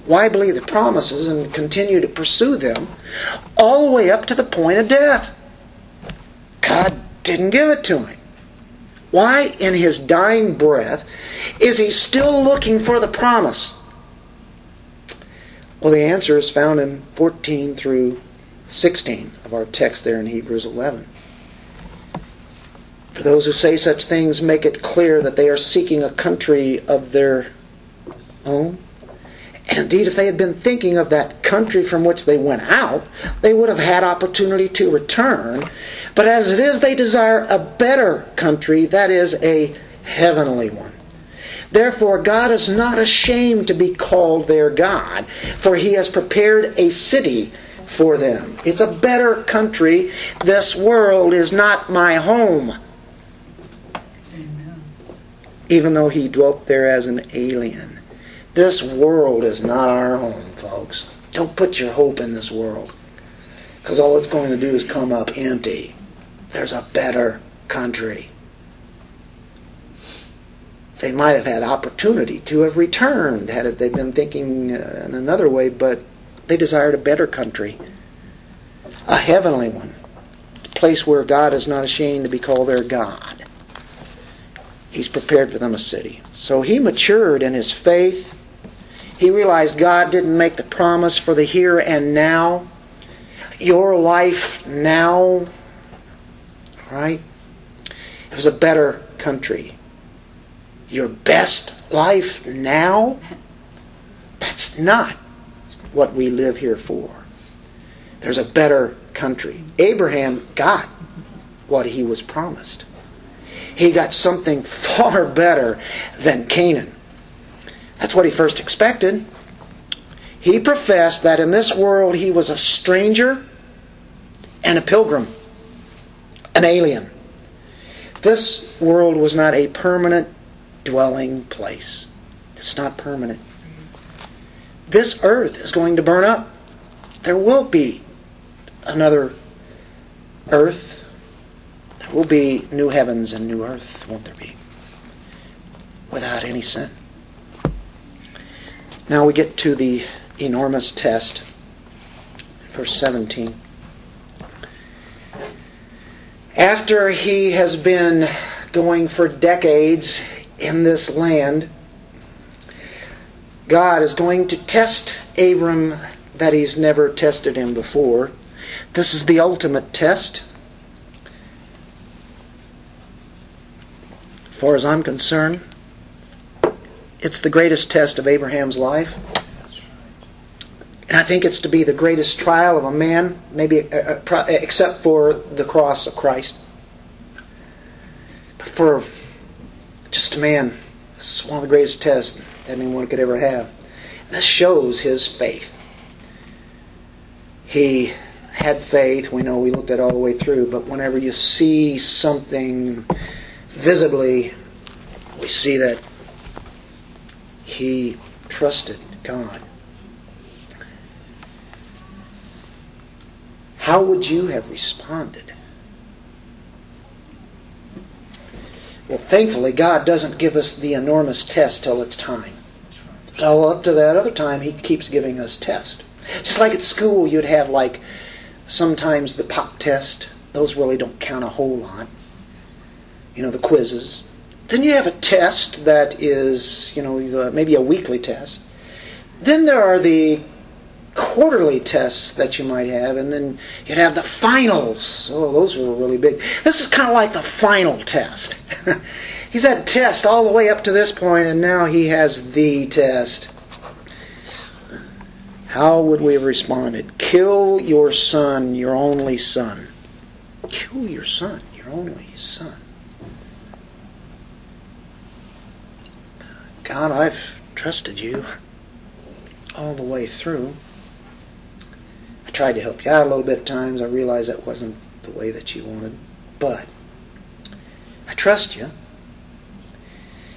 Why believe the promises and continue to pursue them all the way up to the point of death? God didn't give it to him. Why, in his dying breath, is he still looking for the promise? Well, the answer is found in 14 through 16 of our text there in Hebrews 11. For those who say such things make it clear that they are seeking a country of their own. And indeed, if they had been thinking of that country from which they went out, they would have had opportunity to return. But as it is, they desire a better country, that is, a heavenly one. Therefore, God is not ashamed to be called their God, for he has prepared a city for them. It's a better country. This world is not my home. Amen. Even though he dwelt there as an alien. This world is not our home, folks. Don't put your hope in this world. Because all it's going to do is come up empty. There's a better country they might have had opportunity to have returned had they been thinking uh, in another way, but they desired a better country, a heavenly one, a place where God is not ashamed to be called their God. He's prepared for them a city. So he matured in his faith. He realized God didn't make the promise for the here and now. Your life now, right? It was a better country your best life now, that's not what we live here for. There's a better country. Abraham got what he was promised. He got something far better than Canaan. That's what he first expected. He professed that in this world he was a stranger and a pilgrim, an alien. This world was not a permanent dwelling place. It's not permanent. This earth is going to burn up. There will be another earth. There will be new heavens and new earth, won't there be? Without any sin. Now we get to the enormous test. Verse 17. After he has been going for decades in this land, God is going to test Abram that he's never tested him before. This is the ultimate test. As far as I'm concerned, it's the greatest test of Abraham's life. And I think it's to be the greatest trial of a man, maybe uh, uh, except for the cross of Christ. For just a man. This is one of the greatest tests that anyone could ever have. This shows his faith. He had faith. We know we looked at all the way through, but whenever you see something visibly, we see that he trusted God. How would you have responded? Well, thankfully, God doesn't give us the enormous test till it's time. So up to that other time, He keeps giving us tests. Just like at school, you'd have like sometimes the pop test. Those really don't count a whole lot. You know, the quizzes. Then you have a test that is, you know, maybe a weekly test. Then there are the quarterly tests that you might have, and then you'd have the finals. Oh, those were really big. This is kind of like the final test. He's had a test all the way up to this point, and now he has the test. How would we have responded? Kill your son, your only son. Kill your son, your only son. God, I've trusted you all the way through tried to help you out a little bit at times. I realized that wasn't the way that you wanted. But I trust you.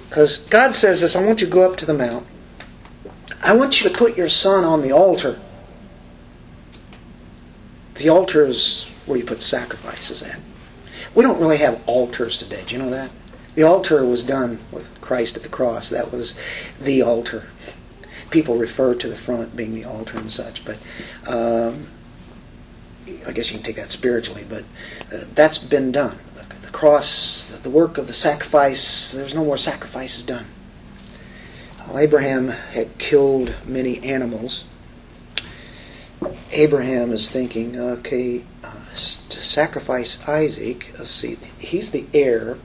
Because God says this I want you to go up to the mount. I want you to put your son on the altar. The altar is where you put sacrifices at. We don't really have altars today. Do you know that? The altar was done with Christ at the cross. That was the altar. People refer to the front being the altar and such, but um, I guess you can take that spiritually, but uh, that's been done. The, the cross, the work of the sacrifice, there's no more sacrifices done. Well, Abraham had killed many animals. Abraham is thinking, okay, uh, to sacrifice Isaac, let's see, he's the heir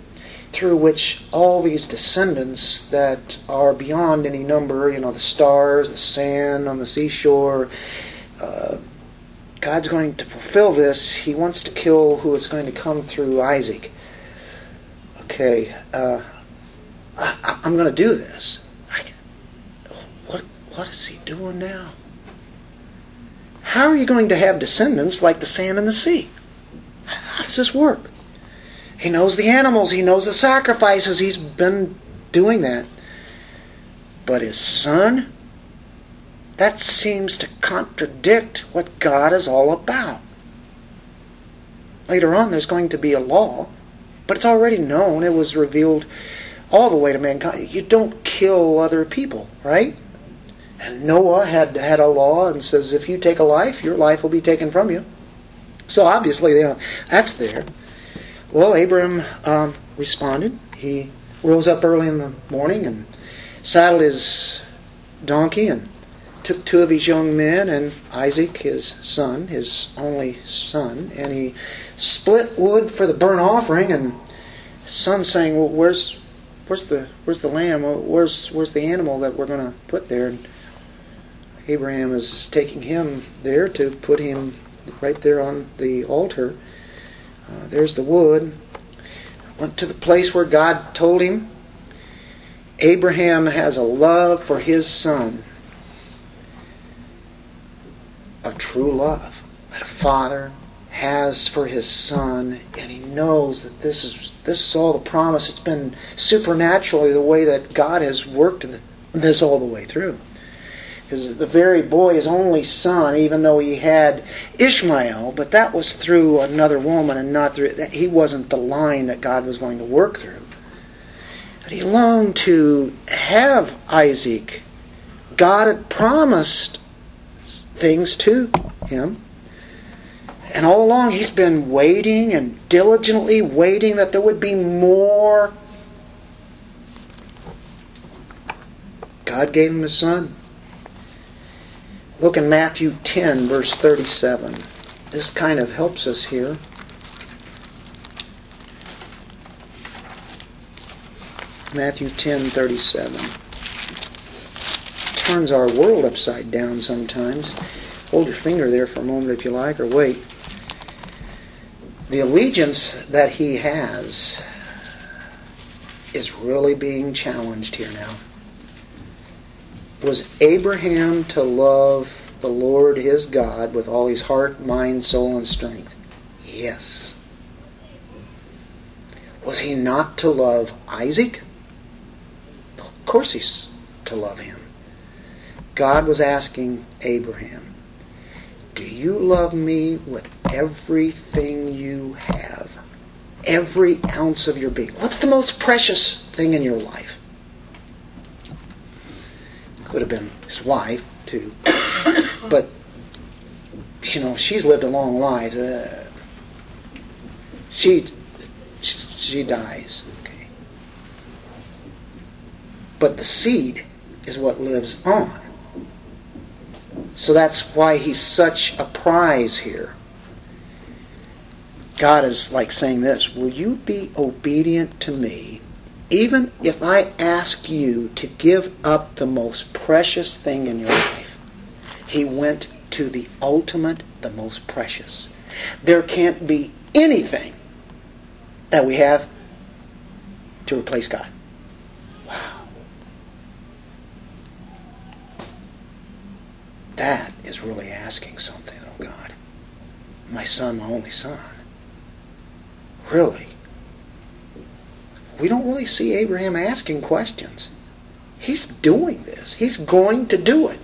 through which all these descendants that are beyond any number, you know, the stars, the sand on the seashore, uh, God's going to fulfill this. He wants to kill who is going to come through Isaac. Okay, uh, I, am going to do this. I, what, what is he doing now? How are you going to have descendants like the sand and the sea? How does this work? He knows the animals, he knows the sacrifices, he's been doing that. But his son? That seems to contradict what God is all about. Later on, there's going to be a law, but it's already known. It was revealed all the way to mankind. You don't kill other people, right? And Noah had had a law and says if you take a life, your life will be taken from you. So obviously, you know, that's there. Well, Abram um, responded. He rose up early in the morning and saddled his donkey and took two of his young men and Isaac, his son, his only son, and he split wood for the burnt offering. And son saying, "Well, where's where's the where's the lamb? Where's where's the animal that we're going to put there?" And Abraham is taking him there to put him right there on the altar. Uh, there's the wood. Went to the place where God told him. Abraham has a love for his son a true love that a father has for his son, and he knows that this is this is all the promise. It's been supernaturally the way that God has worked this all the way through. Because the very boy, his only son, even though he had Ishmael, but that was through another woman and not through that he wasn't the line that God was going to work through. But he longed to have Isaac. God had promised things to him. And all along he's been waiting and diligently waiting that there would be more. God gave him his son. Look in Matthew 10, verse 37. This kind of helps us here. Matthew 10, 37 turns our world upside down sometimes. Hold your finger there for a moment if you like, or wait. The allegiance that he has is really being challenged here now. Was Abraham to love the Lord his God with all his heart, mind, soul, and strength? Yes. Was he not to love Isaac? Of course he's to love him. God was asking Abraham, Do you love me with everything you have? Every ounce of your being. What's the most precious thing in your life? Could have been his wife, too. but, you know, she's lived a long life. Uh, she, she dies. Okay. But the seed is what lives on. So that's why he's such a prize here. God is like saying this Will you be obedient to me, even if I ask you to give up the most precious thing in your life? He went to the ultimate, the most precious. There can't be anything that we have to replace God. Wow. That is really asking something, oh God. My son, my only son. Really? We don't really see Abraham asking questions. He's doing this. He's going to do it.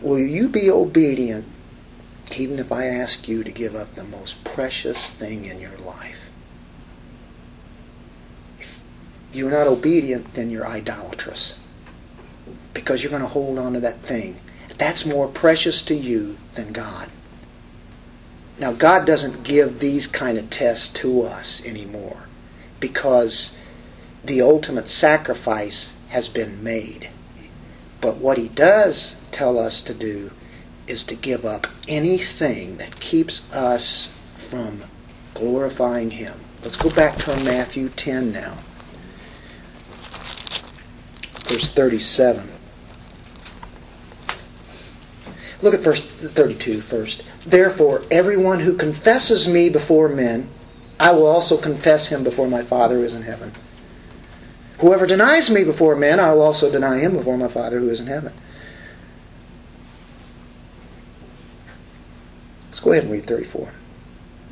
Will you be obedient even if I ask you to give up the most precious thing in your life? If you're not obedient, then you're idolatrous. Because you're going to hold on to that thing. That's more precious to you than God. Now, God doesn't give these kind of tests to us anymore because the ultimate sacrifice has been made. But what He does tell us to do is to give up anything that keeps us from glorifying Him. Let's go back to Matthew 10 now. Verse 37. Look at verse 32 first. Therefore, everyone who confesses me before men, I will also confess him before my Father who is in heaven. Whoever denies me before men, I will also deny him before my Father who is in heaven. Let's go ahead and read 34.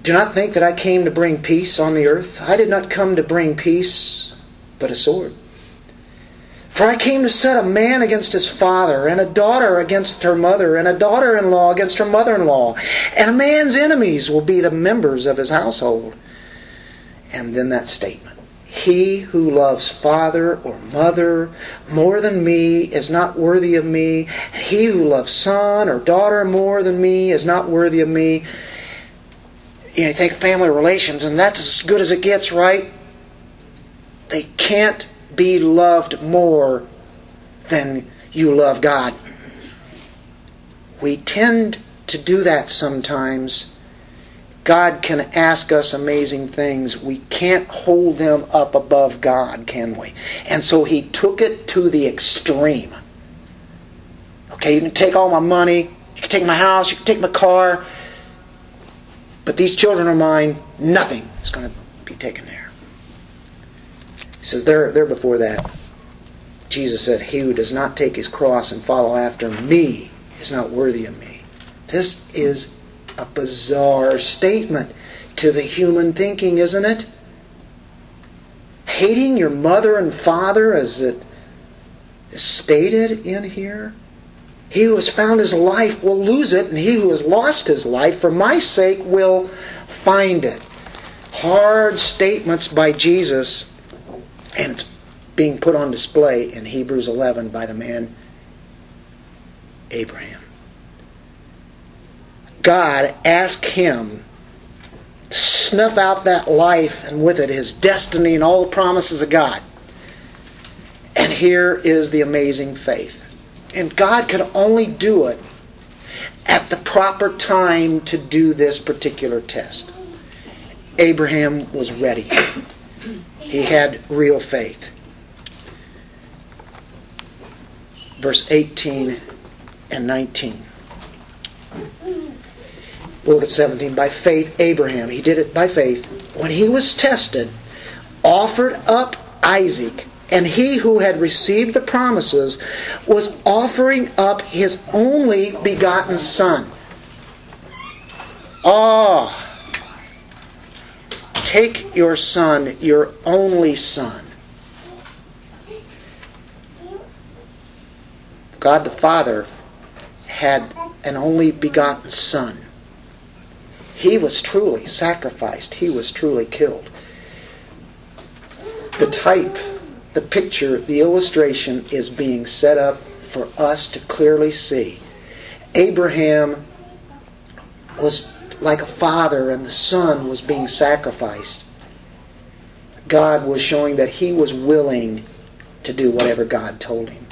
Do not think that I came to bring peace on the earth. I did not come to bring peace, but a sword. For I came to set a man against his father, and a daughter against her mother, and a daughter in law against her mother in law. And a man's enemies will be the members of his household. And then that statement He who loves father or mother more than me is not worthy of me. He who loves son or daughter more than me is not worthy of me. You, know, you think family relations, and that's as good as it gets, right? They can't be loved more than you love God. We tend to do that sometimes. God can ask us amazing things. We can't hold them up above God, can we? And so he took it to the extreme. Okay, you can take all my money, you can take my house, you can take my car, but these children of mine, nothing is going to be taken there. He says, there, there before that, Jesus said, He who does not take his cross and follow after me is not worthy of me. This is a bizarre statement to the human thinking, isn't it? Hating your mother and father, as it is stated in here. He who has found his life will lose it, and he who has lost his life for my sake will find it. Hard statements by Jesus and it's being put on display in Hebrews 11 by the man Abraham. God asked him to snuff out that life and with it his destiny and all the promises of God. And here is the amazing faith. And God could only do it at the proper time to do this particular test. Abraham was ready. He had real faith. Verse 18 and 19. Look at 17. By faith, Abraham, he did it by faith, when he was tested, offered up Isaac. And he who had received the promises was offering up his only begotten son. Ah, Take your son, your only son. God the Father had an only begotten son. He was truly sacrificed, he was truly killed. The type, the picture, the illustration is being set up for us to clearly see. Abraham was like a father and the son was being sacrificed, God was showing that he was willing to do whatever God told him.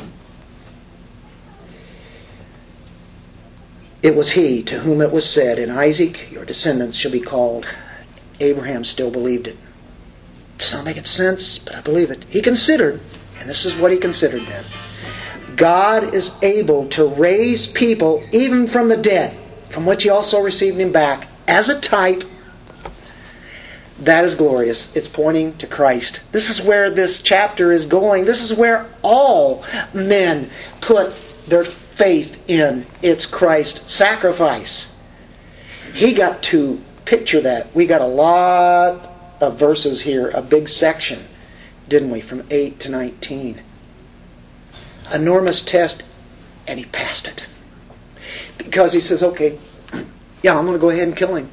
It was he to whom it was said, In Isaac your descendants shall be called. Abraham still believed it. It's not making sense, but I believe it. He considered, and this is what he considered then God is able to raise people even from the dead from which he also received him back as a type. That is glorious. It's pointing to Christ. This is where this chapter is going. This is where all men put their faith in. It's Christ sacrifice. He got to picture that. We got a lot of verses here, a big section, didn't we, from 8 to 19. Enormous test, and he passed it because he says, okay, yeah, I'm going to go ahead and kill him.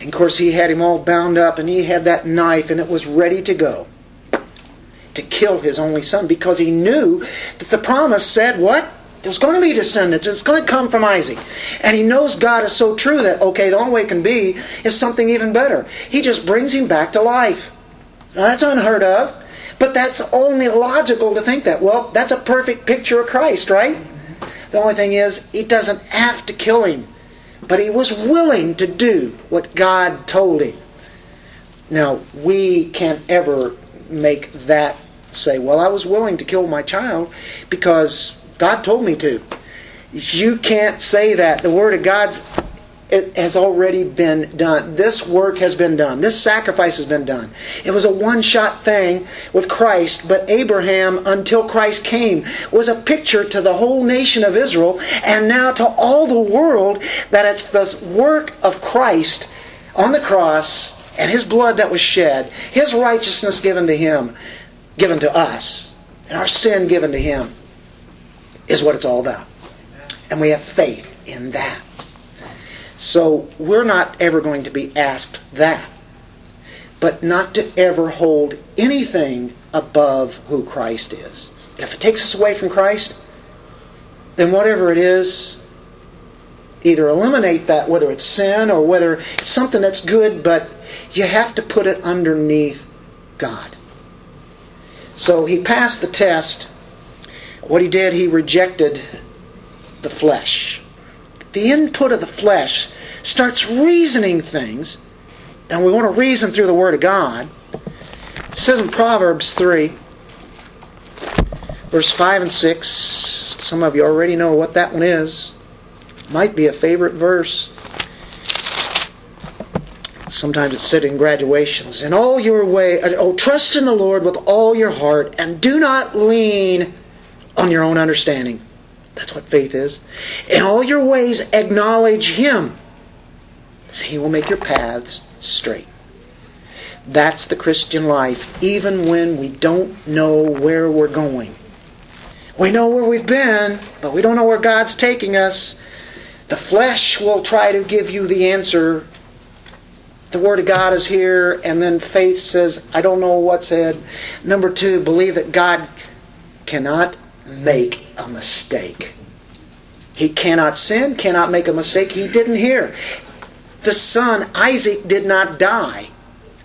And of course, he had him all bound up and he had that knife and it was ready to go. to kill his only son because he knew that the promise said what? There's going to be descendants. It's going to come from Isaac. And he knows God is so true that, okay, the only way it can be is something even better. He just brings him back to life. Now, that's unheard of. But that's only logical to think that. Well, that's a perfect picture of Christ, right? The only thing is, he doesn't have to kill him. But he was willing to do what God told him. Now, we can't ever make that say, well, I was willing to kill my child because God told me to. You can't say that. The Word of God's it has already been done. This work has been done. This sacrifice has been done. It was a one shot thing with Christ, but Abraham, until Christ came, was a picture to the whole nation of Israel and now to all the world that it's the work of Christ on the cross and his blood that was shed, his righteousness given to him, given to us, and our sin given to him is what it's all about. And we have faith in that. So we're not ever going to be asked that. But not to ever hold anything above who Christ is. If it takes us away from Christ, then whatever it is, either eliminate that, whether it's sin or whether it's something that's good, but you have to put it underneath God. So he passed the test. What he did, he rejected the flesh the input of the flesh starts reasoning things, and we want to reason through the Word of God. It says in Proverbs 3, verse 5 and 6, some of you already know what that one is. Might be a favorite verse. Sometimes it's said in graduations. In all your way, uh, oh, trust in the Lord with all your heart, and do not lean on your own understanding. That's what faith is. In all your ways, acknowledge Him. He will make your paths straight. That's the Christian life, even when we don't know where we're going. We know where we've been, but we don't know where God's taking us. The flesh will try to give you the answer. The Word of God is here, and then faith says, I don't know what's said. Number two, believe that God cannot make a mistake. He cannot sin, cannot make a mistake. He didn't hear. The son, Isaac, did not die.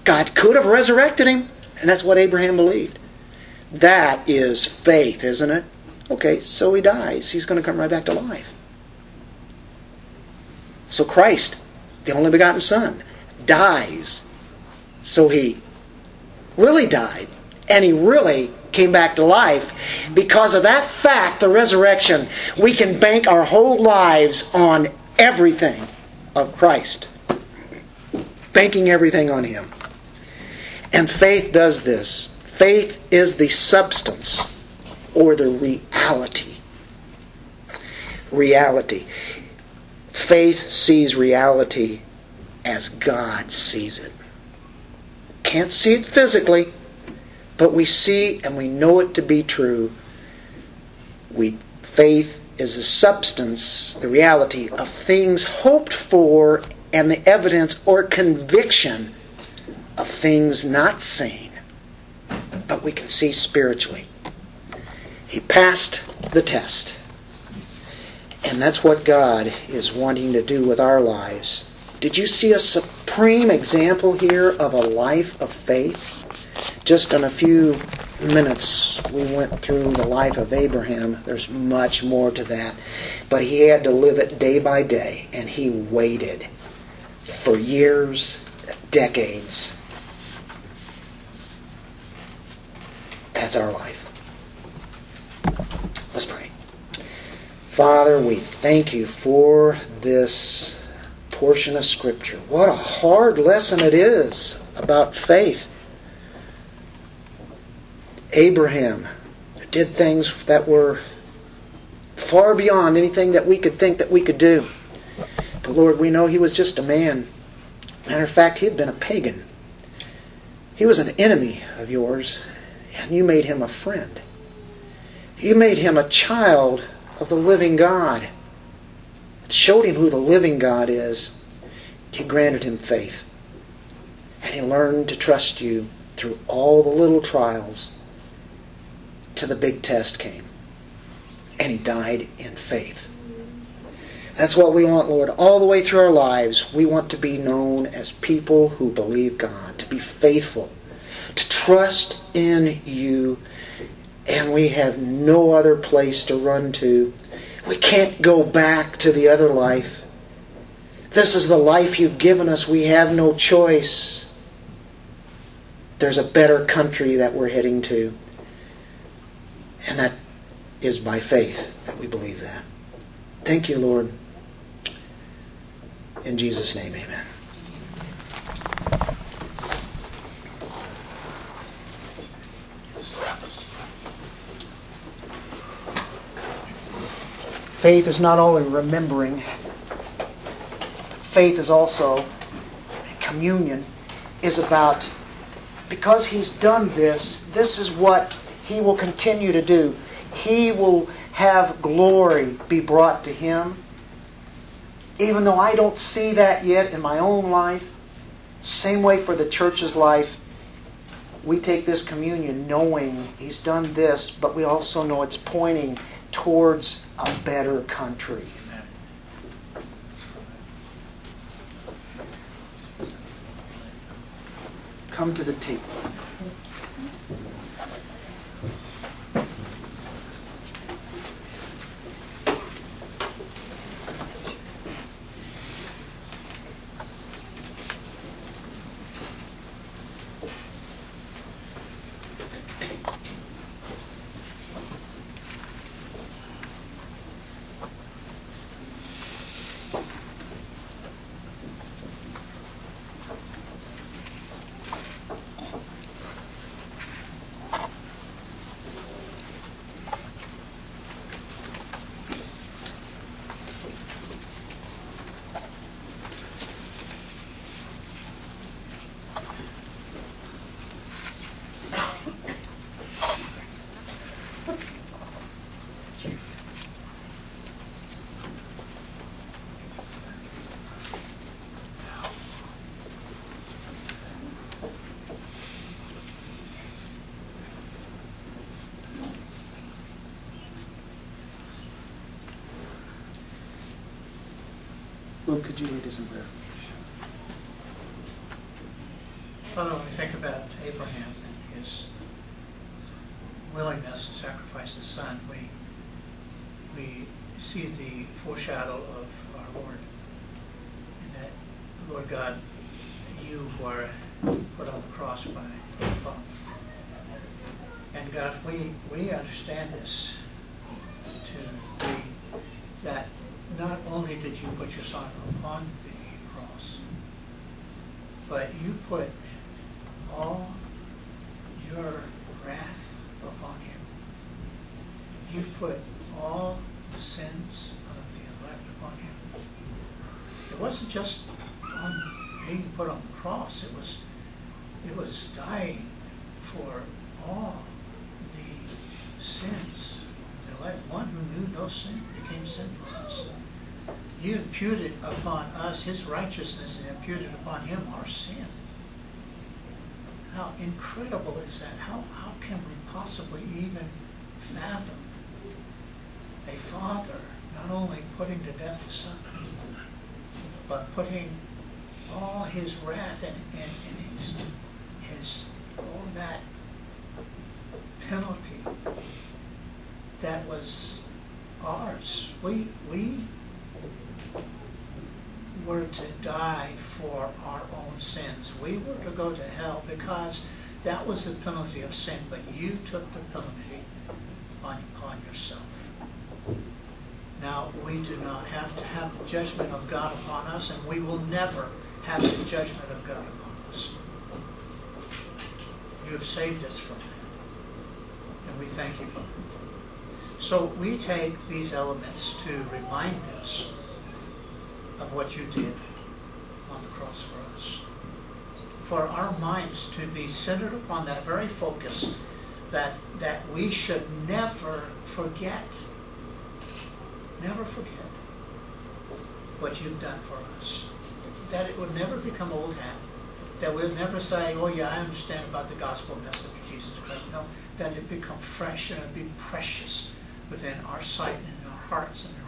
God could have resurrected him, and that's what Abraham believed. That is faith, isn't it? Okay, so he dies. He's going to come right back to life. So Christ, the only begotten Son, dies. So he really died. And he really came back to life. Because of that fact, the resurrection, we can bank our whole lives on everything of Christ. Banking everything on Him. And faith does this. Faith is the substance or the reality. Reality. Faith sees reality as God sees it. Can't see it physically, but we see and we know it to be true. We faith is the substance, the reality of things hoped for and the evidence or conviction of things not seen, but we can see spiritually. He passed the test. And that's what God is wanting to do with our lives. Did you see a supreme example here of a life of faith? Just in a few minutes, we went through the life of Abraham. There's much more to that. But he had to live it day by day, and he waited for years, decades. That's our life. Let's pray. Father, we thank you for this portion of Scripture. What a hard lesson it is about faith. Abraham did things that were far beyond anything that we could think that we could do. But Lord, we know he was just a man. Matter of fact, he had been a pagan. He was an enemy of yours, and you made him a friend. You made him a child of the living God. It showed him who the living God is. You granted him faith. And he learned to trust you through all the little trials till the big test came. And he died in faith. That's what we want, Lord. All the way through our lives, we want to be known as people who believe God, to be faithful, to trust in you, and we have no other place to run to. We can't go back to the other life. This is the life you've given us. We have no choice. There's a better country that we're heading to. And that is by faith that we believe that. Thank you, Lord. In Jesus' name, amen. Faith is not only remembering, faith is also communion, is about because he's done this, this is what he will continue to do. He will have glory be brought to him. Even though I don't see that yet in my own life, same way for the church's life, we take this communion knowing he's done this, but we also know it's pointing towards a better country. Come to the table. Imputed upon us his righteousness and imputed upon him our sin. How incredible is that? How, how can we possibly even fathom a father not only putting to death his son, but putting all his wrath and, and, and his, his, all that penalty that was ours. We, we were to die for our own sins. We were to go to hell because that was the penalty of sin, but you took the penalty on, on yourself. Now, we do not have to have the judgment of God upon us, and we will never have the judgment of God upon us. You have saved us from that, and we thank you for it. So we take these elements to remind us of what you did on the cross for us. For our minds to be centered upon that very focus that, that we should never forget. Never forget what you've done for us. That it would never become old hat. that we'll never say, oh yeah, I understand about the gospel message of Jesus Christ. No, that it become fresh and it be precious within our sight and in our hearts and in.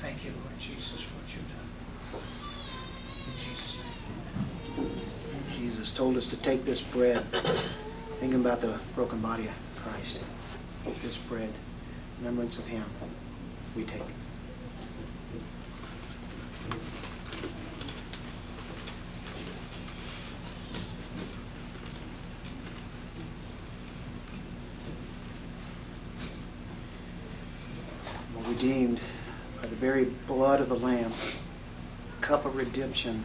Thank you, Lord Jesus, for what you've done. In Jesus' name. Jesus told us to take this bread, thinking about the broken body of Christ. This bread, remembrance of Him, we take. Redeemed very blood of the Lamb, cup of redemption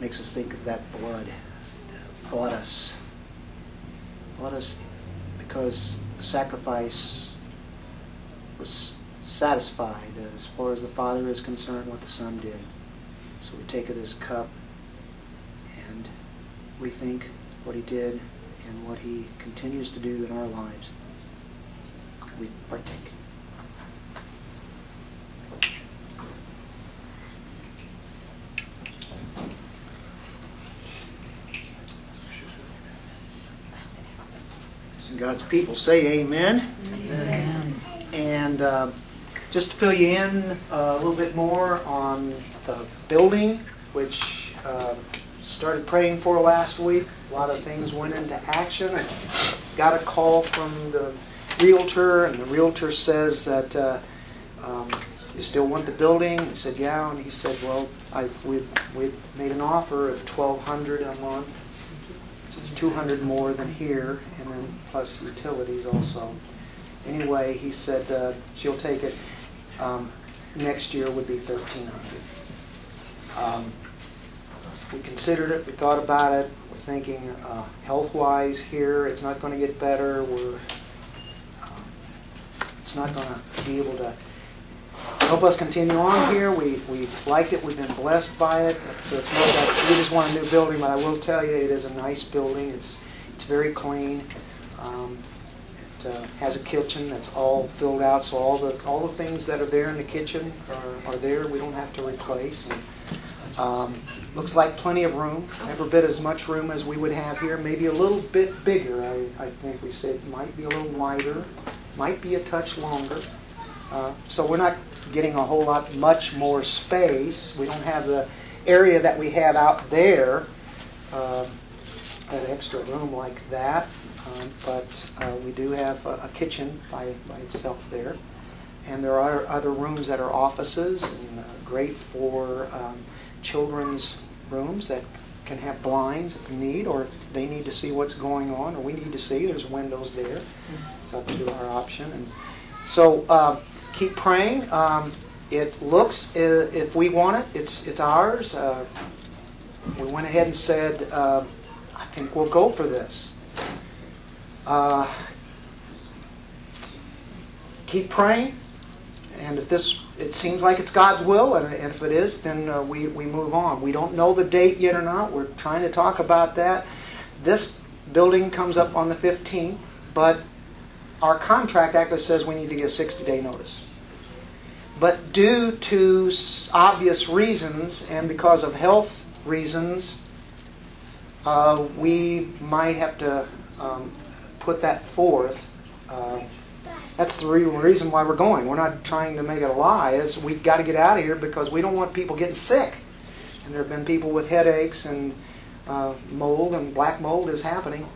makes us think of that blood that bought us. Bought us because the sacrifice was satisfied as far as the Father is concerned, what the Son did. So we take of this cup and we think what He did and what He continues to do in our lives. We partake. And God's people say amen. Amen. And uh, just to fill you in uh, a little bit more on the building, which uh, started praying for last week. A lot of things went into action. I got a call from the realtor, and the realtor says that uh, um, you still want the building. He said, yeah, and he said, well, I, we we made an offer of twelve hundred a month. It's two hundred more than here, and then plus utilities also. Anyway, he said uh, she'll take it. Um, next year would be thirteen hundred. Um, we considered it. We thought about it. We're thinking uh, health-wise here, it's not going to get better. We're um, it's not going to be able to help us continue on here. We we liked it. We've been blessed by it. So it's not that we just want a new building, but I will tell you, it is a nice building. It's it's very clean. Um, it uh, has a kitchen that's all filled out, so all the all the things that are there in the kitchen are, are there. We don't have to replace. And, um, looks like plenty of room. Every bit as much room as we would have here. Maybe a little bit bigger. I, I think we said might be a little wider. Might be a touch longer. Uh, so we're not getting a whole lot much more space. We don't have the area that we have out there, uh, that extra room like that. Um, but uh, we do have a, a kitchen by, by itself there. And there are other rooms that are offices and uh, great for um, children's rooms that can have blinds if we need, or if they need to see what's going on, or we need to see. There's windows there. It's up to our option. And so uh, keep praying. Um, it looks, if we want it, it's it's ours. Uh, we went ahead and said, uh, I think we'll go for this. Uh, keep praying, and if this it seems like it's God's will, and if it is, then uh, we we move on. We don't know the date yet or not. We're trying to talk about that. This building comes up on the 15th, but our contract actually says we need to give 60 day notice. But due to obvious reasons and because of health reasons, uh, we might have to um, put that forth. Uh, that's the real reason why we're going. We're not trying to make it a lie. Is we've got to get out of here because we don't want people getting sick. And there have been people with headaches and uh, mold, and black mold is happening.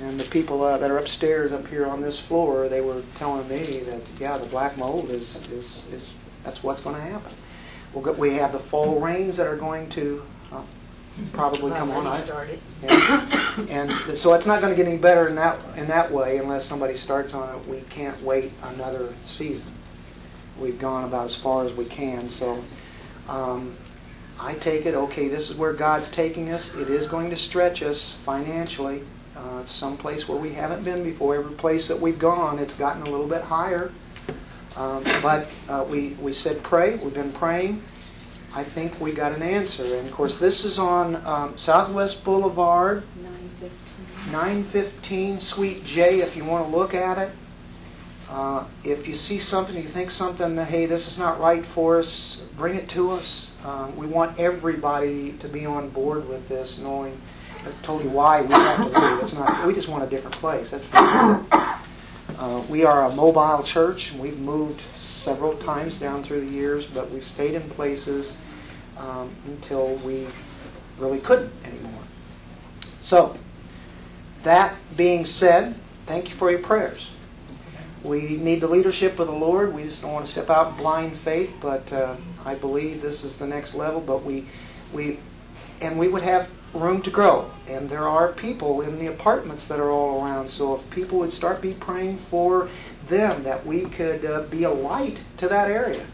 And the people uh, that are upstairs up here on this floor, they were telling me that yeah, the black mold is is, is that's what's going to happen. We'll get, we have the fall rains that are going to uh, probably come on. I- started. and, and so it's not going to get any better in that in that way unless somebody starts on it. We can't wait another season. We've gone about as far as we can. So um, I take it. Okay, this is where God's taking us. It is going to stretch us financially. Uh, someplace where we haven't been before. Every place that we've gone, it's gotten a little bit higher. Um, but uh, we we said pray. We've been praying. I think we got an answer. And of course, this is on um, Southwest Boulevard, 9:15. 915 Suite J, if you want to look at it. Uh, if you see something, you think something, hey, this is not right for us, bring it to us. Um, we want everybody to be on board with this, knowing. I told you why we have to leave. It's not. We just want a different place. That's it. Uh, we are a mobile church, and we've moved several times down through the years, but we've stayed in places um, until we really couldn't anymore. So, that being said, thank you for your prayers. We need the leadership of the Lord. We just don't want to step out in blind faith, but uh, I believe this is the next level. But we, we, and we would have room to grow. And there are people in the apartments that are all around. So if people would start be praying for them, that we could uh, be a light to that area.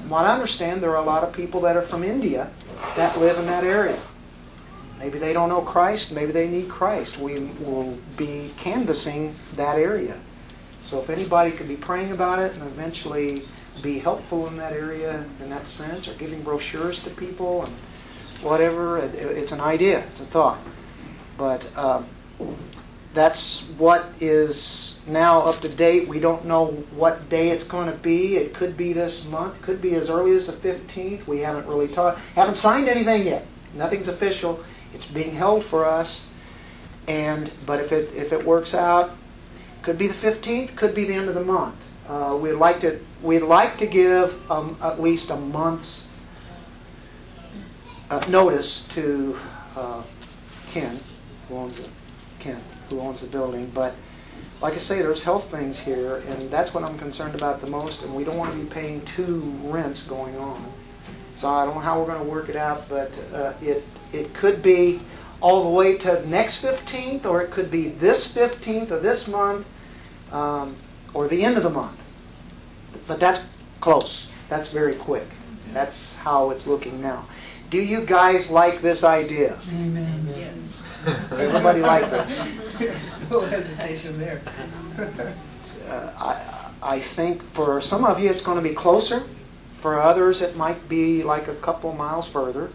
From what I understand, there are a lot of people that are from India that live in that area. Maybe they don't know Christ. Maybe they need Christ. We will be canvassing that area. So if anybody could be praying about it and eventually be helpful in that area in that sense, or giving brochures to people and whatever, it, it's an idea, it's a thought. But uh, that's what is now up to date. We don't know what day it's going to be. It could be this month. Could be as early as the 15th. We haven't really talked. Haven't signed anything yet. Nothing's official. It's being held for us. And but if it if it works out, could be the 15th. Could be the end of the month. Uh, we'd like to we'd like to give um, at least a month's uh, notice to uh, Ken, who owns it. Ken, who owns the building, but like I say, there's health things here, and that's what I'm concerned about the most, and we don't want to be paying two rents going on. So I don't know how we're going to work it out, but uh, it it could be all the way to next 15th, or it could be this 15th of this month, um, or the end of the month. But that's close. That's very quick. That's how it's looking now. Do you guys like this idea? Amen. Yes. Everybody like this? No hesitation there. Uh, I, I think for some of you it's going to be closer. For others it might be like a couple miles further.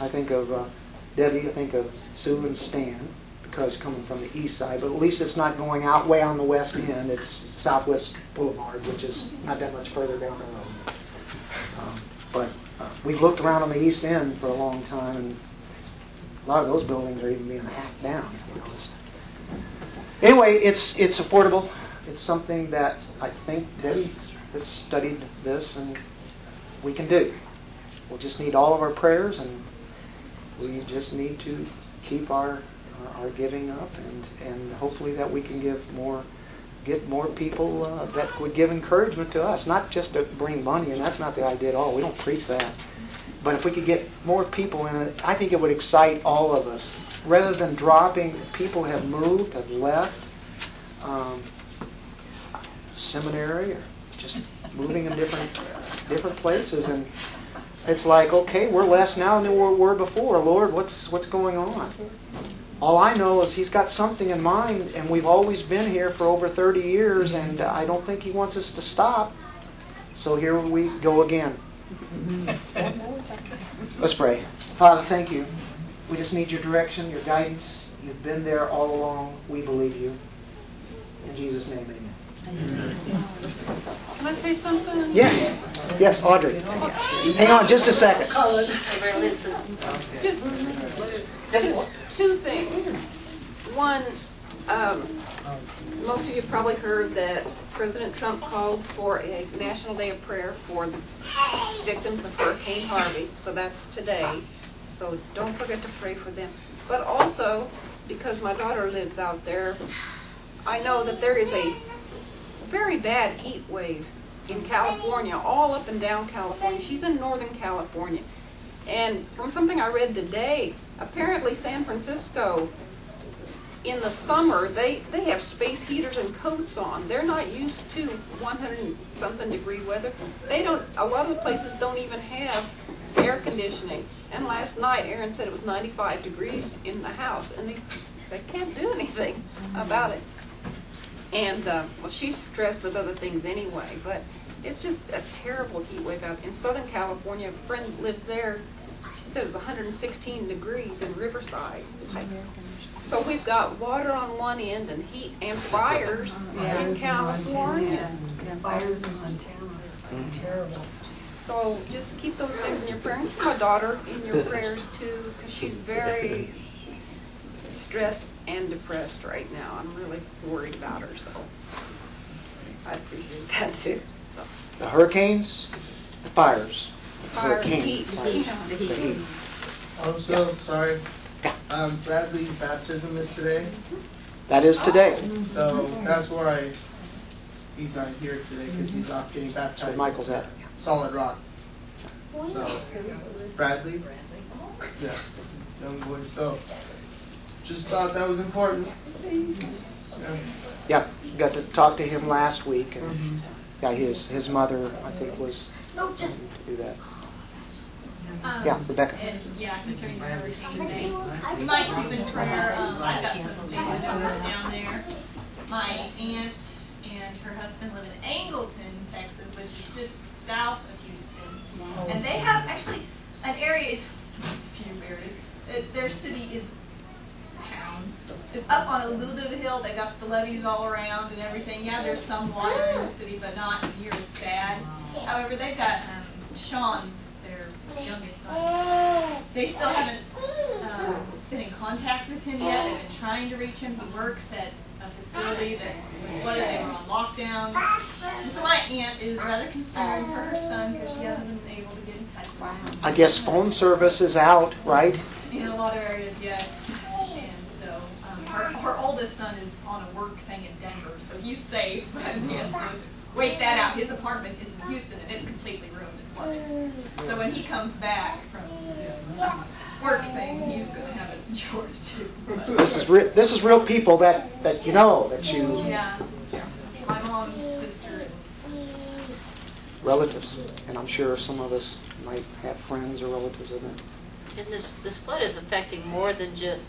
I think of uh, Debbie, I think of Sue and Stan, because coming from the east side, but at least it's not going out way on the west end. It's Southwest Boulevard, which is not that much further down the road. Um, but we've looked around on the east end for a long time, and a lot of those buildings are even being hacked down. Anyway, it's it's affordable. It's something that I think Debbie has studied this, and we can do. We'll just need all of our prayers, and we just need to keep our our giving up, and and hopefully that we can give more get more people uh, that would give encouragement to us, not just to bring money, and that's not the idea at all. We don't preach that. But if we could get more people in it, I think it would excite all of us. Rather than dropping, people have moved, have left um, seminary, or just moving in different different places, and it's like, okay, we're less now than we were before. Lord, what's what's going on? All I know is He's got something in mind, and we've always been here for over 30 years, and uh, I don't think He wants us to stop. So here we go again. Let's pray. Father, thank you. We just need your direction, your guidance. You've been there all along. We believe you. In Jesus' name, amen. Can I say something? Yes. Yes, Audrey. Hang on just a second. Just two, things. One, um, most of you probably heard that President Trump called for a National Day of Prayer for the victims of Hurricane Harvey. So that's today. So don't forget to pray for them. But also, because my daughter lives out there, I know that there is a very bad heat wave in California, all up and down California. She's in Northern California. And from something I read today, apparently San Francisco, in the summer, they, they have space heaters and coats on. They're not used to 100 something degree weather. They don't, a lot of the places don't even have air conditioning. And last night, Aaron said it was 95 degrees in the house, and they, they can't do anything about it. And, uh, well, she's stressed with other things anyway, but it's just a terrible heat wave out in Southern California. A friend lives there. She said it was 116 degrees in Riverside. So we've got water on one end and heat and fires in California. Yeah, fires in Montana are mm-hmm. terrible. So just keep those things in your prayers. Keep my daughter in your prayers too, because she's very stressed and depressed right now. I'm really worried about her, so I appreciate that too. So The hurricanes, the fires. Fire, Hurricane, heat, fire. heat. The heat. Also, sorry, um, Bradley's baptism is today, That is today. so that's why he's not here today because he's off getting That's where baptized. Michael's at. Solid Rock. So, Bradley? Yeah, young boy, so, just thought that was important. Yeah. Yeah, got to talk to him last week, and yeah, his his mother, I think, was to do that. Um, Yeah, Rebecca. And, yeah, concerning the everything today. You might keep in prayer, um, I've got some family members down there. My aunt and her husband live in Angleton, Texas, which is just south of Houston. And they have, actually, an area is, few areas, uh, their city is town. It's up on a little bit of a hill, they got the levees all around and everything. Yeah, there's some water in the city, but not near as bad. However, they've got, um, Sean, their youngest son. They still haven't um, been in contact with him yet. They've been trying to reach him. He works at a facility that's flooded. They were on lockdown. And so my aunt is rather concerned for her son because she hasn't been able to get in touch with him. I guess phone service is out, right? In a lot of areas, yes. And so um, her, her oldest son is on a work thing in Denver, so he's safe. But has wait that out. His apartment is in Houston, and it's completely ruined and. So when he comes back from this um, work thing, he's going to have it in Georgia too. But- This is re- this is real people that that you know that you oh, Yeah. My mom's sister. relatives, and I'm sure some of us might have friends or relatives in it. And this, this flood is affecting more than just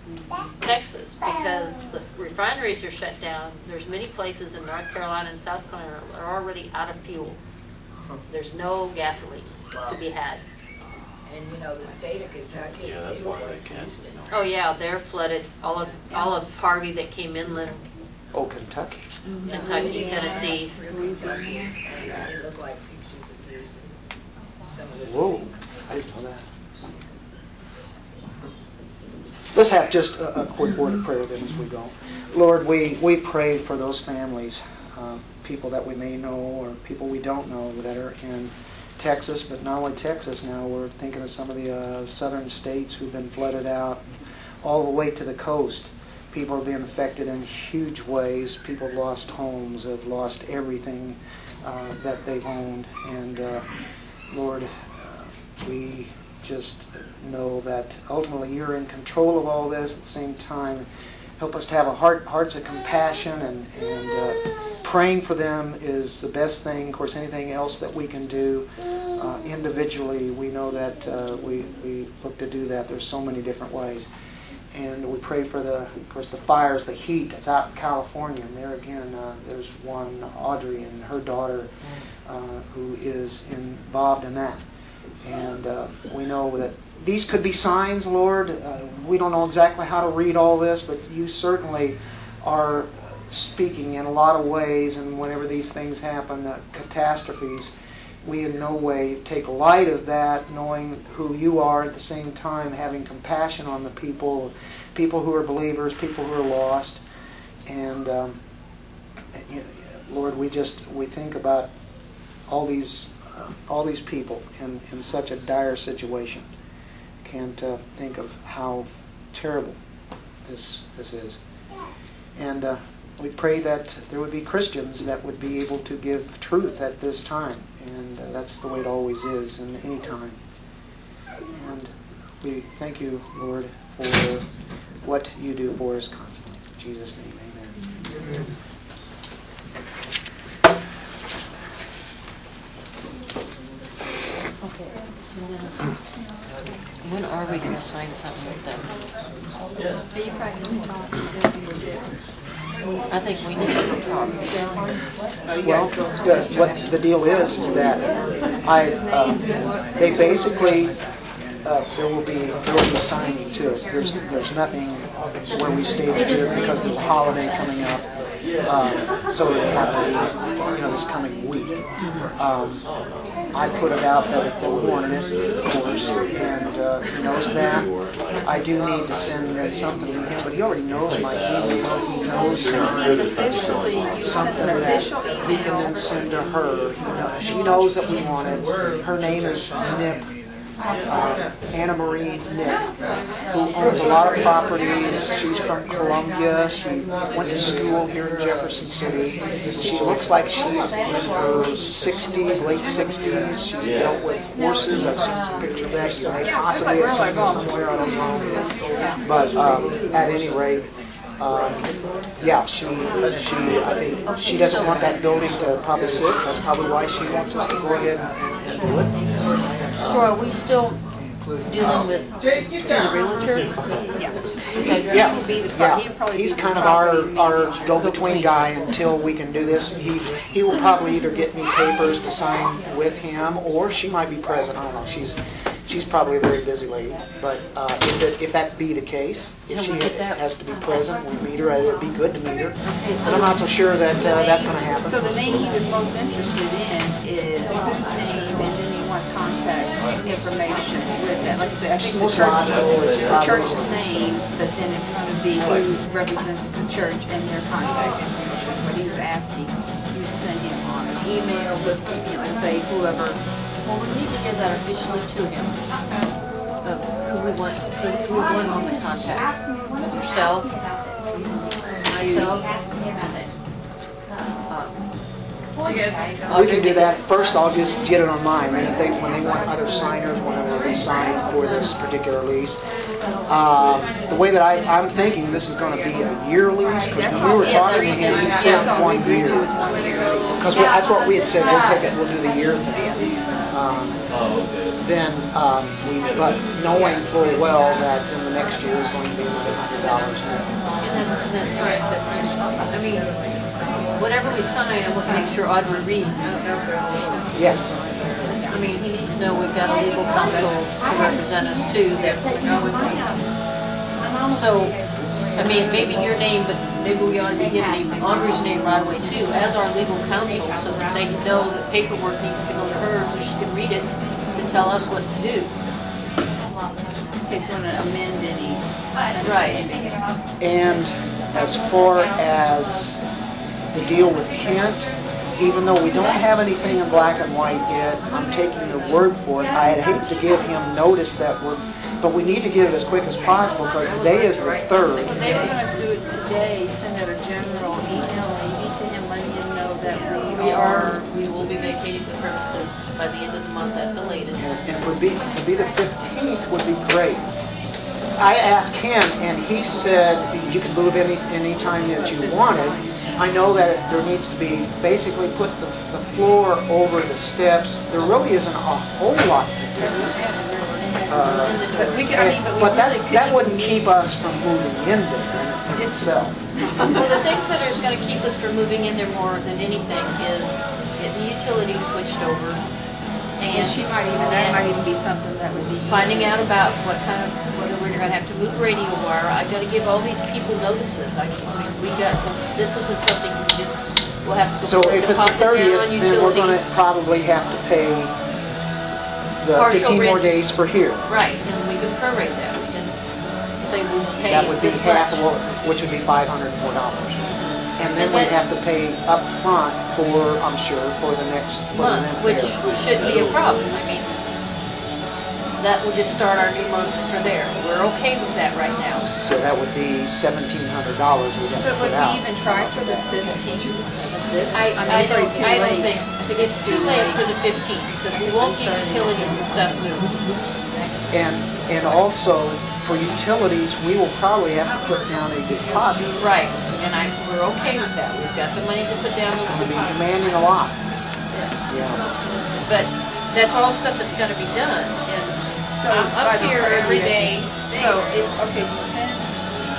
Texas because the refineries are shut down. There's many places in North Carolina and South Carolina are already out of fuel. There's no gasoline to be had. And you know, the state of Kentucky. Yeah, that's why they canceled it. Oh yeah, they're flooded. All of all of Harvey that came inland, Oh, Kentucky. Kentucky, Tennessee. Through Kentucky, and it looked like pictures of Houston. Some of the Whoa, cities. I didn't know that. Let's have just a, a quick word of prayer then as we go. Lord, we, we pray for those families, uh, people that we may know or people we don't know that are in Texas, but not only Texas now, we're thinking of some of the uh, southern states who've been flooded out all the way to the coast. People are being affected in huge ways. People have lost homes, have lost everything uh, that they've owned. And uh, Lord, uh, we just know that ultimately you're in control of all this. At the same time, help us to have a heart, hearts of compassion and, and uh, praying for them is the best thing. Of course, anything else that we can do uh, individually, we know that uh, we, we look to do that. There's so many different ways. And we pray for the, of course, the fires, the heat that's out in California. And there again, uh, there's one, Audrey, and her daughter, uh, who is involved in that. And uh, we know that these could be signs, Lord. Uh, we don't know exactly how to read all this, but you certainly are speaking in a lot of ways. And whenever these things happen, uh, catastrophes, we in no way take light of that, knowing who you are at the same time, having compassion on the people, people who are believers, people who are lost. And um, Lord, we just we think about all these uh, all these people in, in such a dire situation. Can't uh, think of how terrible this this is. And uh, we pray that there would be Christians that would be able to give truth at this time, and uh, that's the way it always is in any time. And we thank you, Lord, for what you do for us constantly. In Jesus' name, amen. Okay. When are we going to sign something with them? I think we need to talk. Well, the, what the deal is, is that I, uh, they basically, uh, there will be, there will be signing to it. There's, there's nothing where we stay here because there's a holiday coming up. Uh, so it have to be, you know, this coming week. Um, I put it out that they wanted it, of course, and uh, he knows that. I do need to send uh, something to him, but he already knows my email. He knows Needs uh, officially, you something that he can then send to her. He know- She knows that we want it. Her name is uh, Anna Marie Nick, who owns a lot of properties. She's from Columbia. She went to school here in Jefferson City. She looks like she's in her 60s, late 60s. She's dealt with horses. I've seen some pictures of that. Possibly have seen her somewhere, I don't know. But um, at any rate, um, yeah, she, she, I think, she doesn't want that building to probably sit. That's probably why she wants us to go ahead and do it. So are we still dealing with the realtor? Yeah. So Yeah, will be the, pro- he'll yeah. probably be He's the kind of property our, our go-between guy until we can do this. He, he will probably either get me papers to sign with him, or she might be present, I don't know. She's, she's probably a very busy lady. But uh, if it, if that be the case, if Can she we get that? has to be present, we meet her, it'd be good to meet her. But I'm not so sure that uh, that's gonna happen. So the name he was most interested in is whose name, and information with that. Like I said, I think the Most church, the church's name, but then it's going to be who represents the church and their contact information. But he's asking you to send him on an email with, you know, and say whoever. Well, we need to give that officially to him. Of who we want, who we want on the contact. Yourself, myself, We can do that. First, I'll just get it on mine. And if they, when they want other signers, whenever they sign for this particular lease. Uh, the way that I, I'm thinking, this is gonna be a year lease, because we were talking, with him, he said one year. Because that's what we had said, we'll take it, we'll do the year thing. Um, Then, um, we, but knowing full well that in the next year is going to be hundred dollars I mean, whatever we sign, I want to make sure Audrey reads. Yes. I mean, he needs to know we've got a legal counsel to represent us too, that, so, I mean, maybe your name, but maybe we ought to be giving him Audrey's name right away too, as our legal counsel, so that they know that paperwork needs to go to her, so she can read it to tell us what to do. In case we want to amend any. Right. And as far as the deal with Kent, even though we don't have anything in black and white yet, I'm taking your word for it. I'd hate to give him notice that we're, but we need to get it as quick as possible because today is the third. Well, they were going to do it today, send out a general email maybe to him, letting him know that we We are. are, we will be vacating the premises by the end of the month at the latest. And it would be, to be the 15th would be great. I asked him, and he said you can move any, any time that you wanted. I know that there needs to be, basically put the, the floor over the steps. There really isn't a whole lot to do. Uh, But we could, I mean, but we But that, really that couldn't wouldn't meet. keep us from moving in there itself. Well, the things that are going to keep us from moving in there more than anything is getting the utilities switched over And she might even, that might even be something that would be. finding out about what kind of, whether we're going to have to move radio wire. I've got to give all these people notices. I, I mean, we got, this isn't something we just, we'll have to So go if it's the deposit down 30th, on then we're gonna utilities. probably have to pay the Partial 15 more rent. days for here. Right, and we can prorate that. We can say we'll pay That would be this half much. of what, which would be five hundred and four dollars. And then we'd have to pay up front for, I'm sure, for the next, for the month, which there. shouldn't be a problem. I mean, that will just start our new month for there. We're okay with that right now. So that would be seventeen hundred dollars we'd have to But would put out. we even try for the fifteenth of this? I, mean, I it's don't, too I don't late. think, I think it's too late for the 15th, because we won't get utilities and stuff moved. And, and also, for utilities, we will probably have to put down a deposit. Right, and I, we're okay with that. We've got the money to put down It's gonna a be deposit. demanding a lot, Yeah. yeah. But that's all stuff that's gotta be done, and So, I'm up here every 30th. day. So, if, okay, so send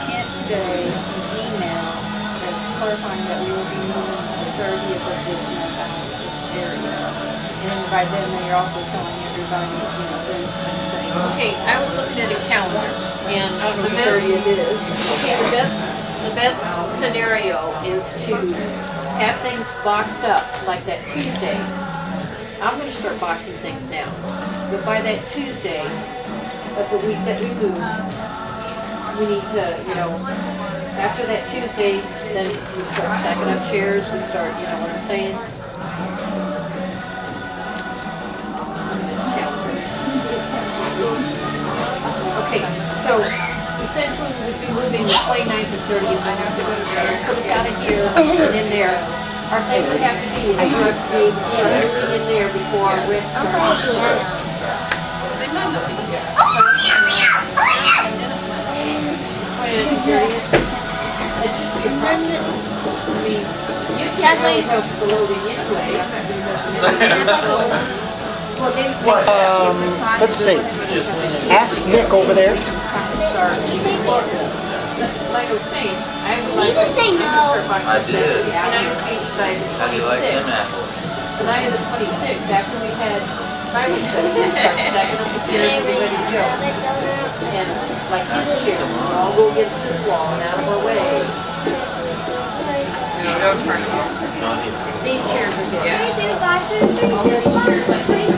Kent today an email that clarifying that we will be moving the thirtieth of this month out of this area. And then by then, then you're also telling everybody, you know, then saying. Okay, I was looking at a calendar, and the best, okay, the best, the best scenario is to have things boxed up, like that Tuesday. I'm gonna start boxing things down. But by that Tuesday of the week that we move, we need to, you know, after that Tuesday, then we start stacking up chairs, we start, you know what I'm saying? Okay, so essentially we'd be moving the 29th and 30th, I have to go to there, out of here and in there. Our thing would have to be, is for us to be able everything in there before our rent starts. Twentieth and thirtieth. That should be a problem. I mean, you can't really help the loading anyway. Well, they- Um, let's see. Ask Nick over there. Start. Like I was saying, I would like. You say no. I did. And I speak by the How do you like them apples? The night of the twenty-sixth, after we had Bible study, we start stacking up the chairs and be ready to go. And like this chair, we'll all go against this wall and out of our way. These chairs are good. All of these chairs like this.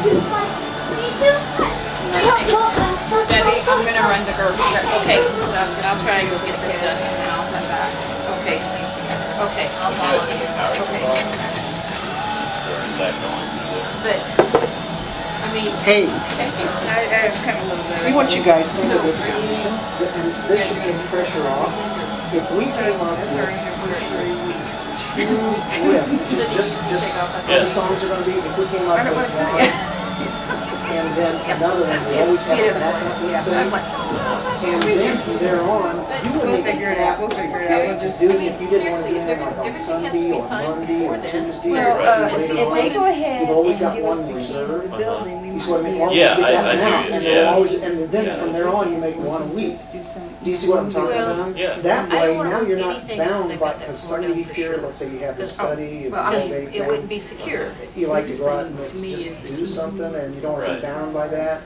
Debbie, I'm gonna run to grocery. Okay, so I'll try and go get this done. And I'll come back. Okay, okay. I'll follow you. But, I mean, Hey, Thank you. I, I've come a little bit. see what you guys think of this solution? And this should take pressure off. If we came up with two lists, just, just how the songs are gonna be, if we came up with one, and then another one, we always have a backup, let's say. And then from there on, you We'll wouldn't even figure it out. We'll figure it out. We'll to just- do I it mean, if you didn't want to do seriously, it like on everything has to Sunday be or signed Monday or before then. Tuesday. Well, or uh, later if they on. go ahead You've always and got give one us the keys to reserved. the building, we You see what I mean? might Or be we Yeah, get I- that I now, do, And yeah. then always, and then Yeah. from there on, you make one a week. do some. Do you see what I'm talking Well, about? yeah. That I don't way, wanna now you're not anything until bound they've by, got that because floor Sunday done you for here, sure. let's say you have the Because- study, it's well, I mean, it wouldn't be secure. You like to go out and just do something and you don't want to Right. be bound by that.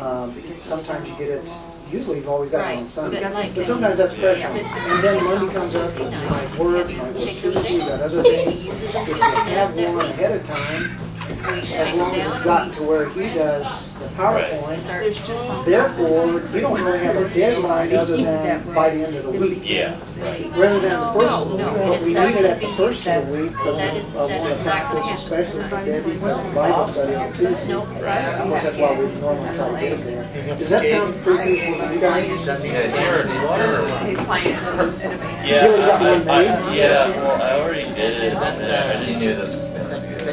Um, sometimes you get it, usually you've always got it on Sunday. but like- But sometimes that's fresh Yeah. And then Monday comes up, and you might work, you might work Tuesday, you got other things. If you have one ahead of time, as long as it's gotten to where he does the PowerPoint, There's just one. therefore, you don't really have a deadline other than by the end of the week. Yeah, right. Rather than the first of the week, but we not need it at the be- first of the week because that is- of that one is of the not gonna factors, happen. especially for Debbie, because of Bible study on Tuesday. Nope. Of course, that's why we normally try to get it there. Does that sound pretty good for you guys? Yeah, here, here. His plans in advance. Yeah, You already got one I, I, made? yeah, well, I already did it, and then I She didn't knew this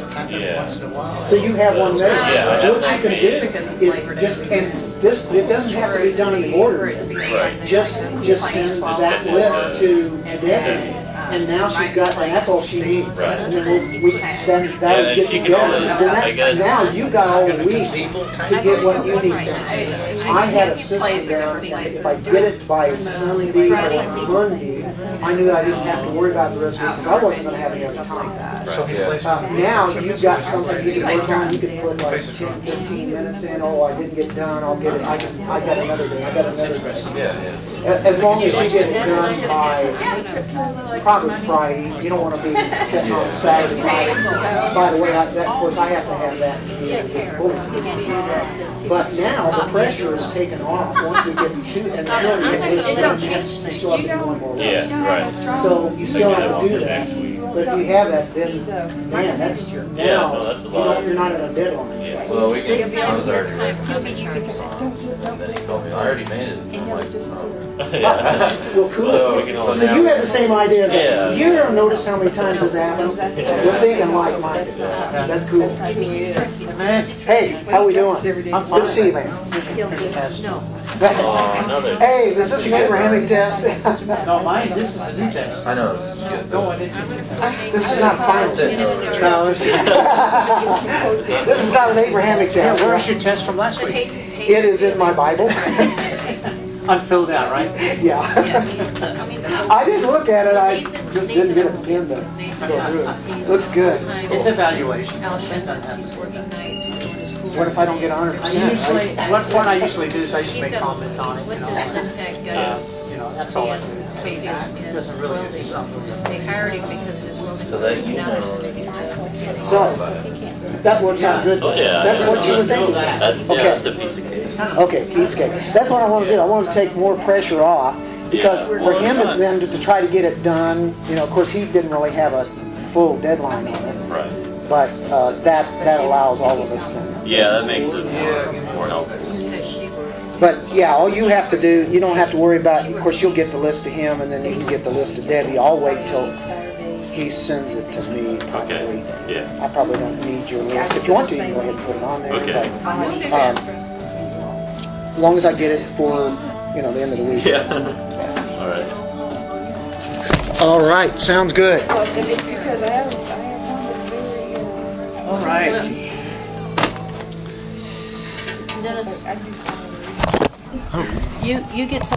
was gonna Yeah. once in a while. So you have one there. Yeah, I What you one can do is just, and this, it doesn't have to be done in order. Right. Just, just send that list to to Debbie, and now she's got, and that's all she needs. Right. And then we, we, then that'll get you going. always, Then that, now you got all week to get what you need done. I had a system down, and if I get it by Sunday or Monday, I knew I didn't have to worry about the rest of it, because I wasn't gonna have any other time. Right, yeah. Uh, Now, you've got something you can work on, you can put like 10, 15 minutes in, oh, I didn't get done, I'll get it, I can, I got another day, I got another day. Yeah, yeah. As long as you get it done by Friday, you don't wanna be sitting on Saturday. By the way, I, that, of course, I have to have that to be able to get bulletin. But now, the pressure is taken off once we get to, and really, it don't change, you still have to do one more. week. Yeah, right. So you still have to do that, but if you have that, then, man, that's, Yeah, now, no, that's a you lot. don't, you're not at a deadline. Yeah. Well, we This can, I time, was this already time, ready. he'll be sure. And then he told me, I already made it. I'm like, oh. Yeah. Well, cool. So we can all So you have the same idea as Yeah. that. Do you ever notice how many times this happens? We're thinking like-minded. That's cool. Hey, how we doing? I'm Good to see you, man. No. Oh, another. Hey, is this an Abrahamic test? No, mine, this is a new test. I know. yeah. This is not final. No. No, it's- This is not an Abrahamic test. Where's your test from last week? It is in my Bible. Unfilled out, right? Yeah. I I didn't look at it, I just didn't get a pen to go through it. Looks good. It's evaluation. Allison, she's working What if I don't get a hundred I percent? usually, what, what I usually do is I just make comments on it, you What's know. his tech Uh, guys? You know, that's all I do. Babies It doesn't really do welding. something. They hired him because his So that you know. So, That works out good. Oh, yeah. That's what you were thinking. That's, yeah, Okay. that's a piece of cake. Okay, piece of cake. That's what I want to do. I want to take more pressure off because Yeah. for Well, him it's and them to, to try to get it done, you know, of course he didn't really have a full deadline on it, Right. But uh, that that allows all of us to. Yeah, that makes it more, more helpful. But yeah, all you have to do, you don't have to worry about. Of course, you'll get the list to him, and then you can get the list to Debbie. I'll wait till he sends it to me. Probably. Okay. Yeah. I probably don't need your list. If you want to, you can go ahead and put it on there. Okay. But, um, as long as I get it for you know the end of the week. Yeah. All right. All right, sounds good. All right. Dennis, I you, you get some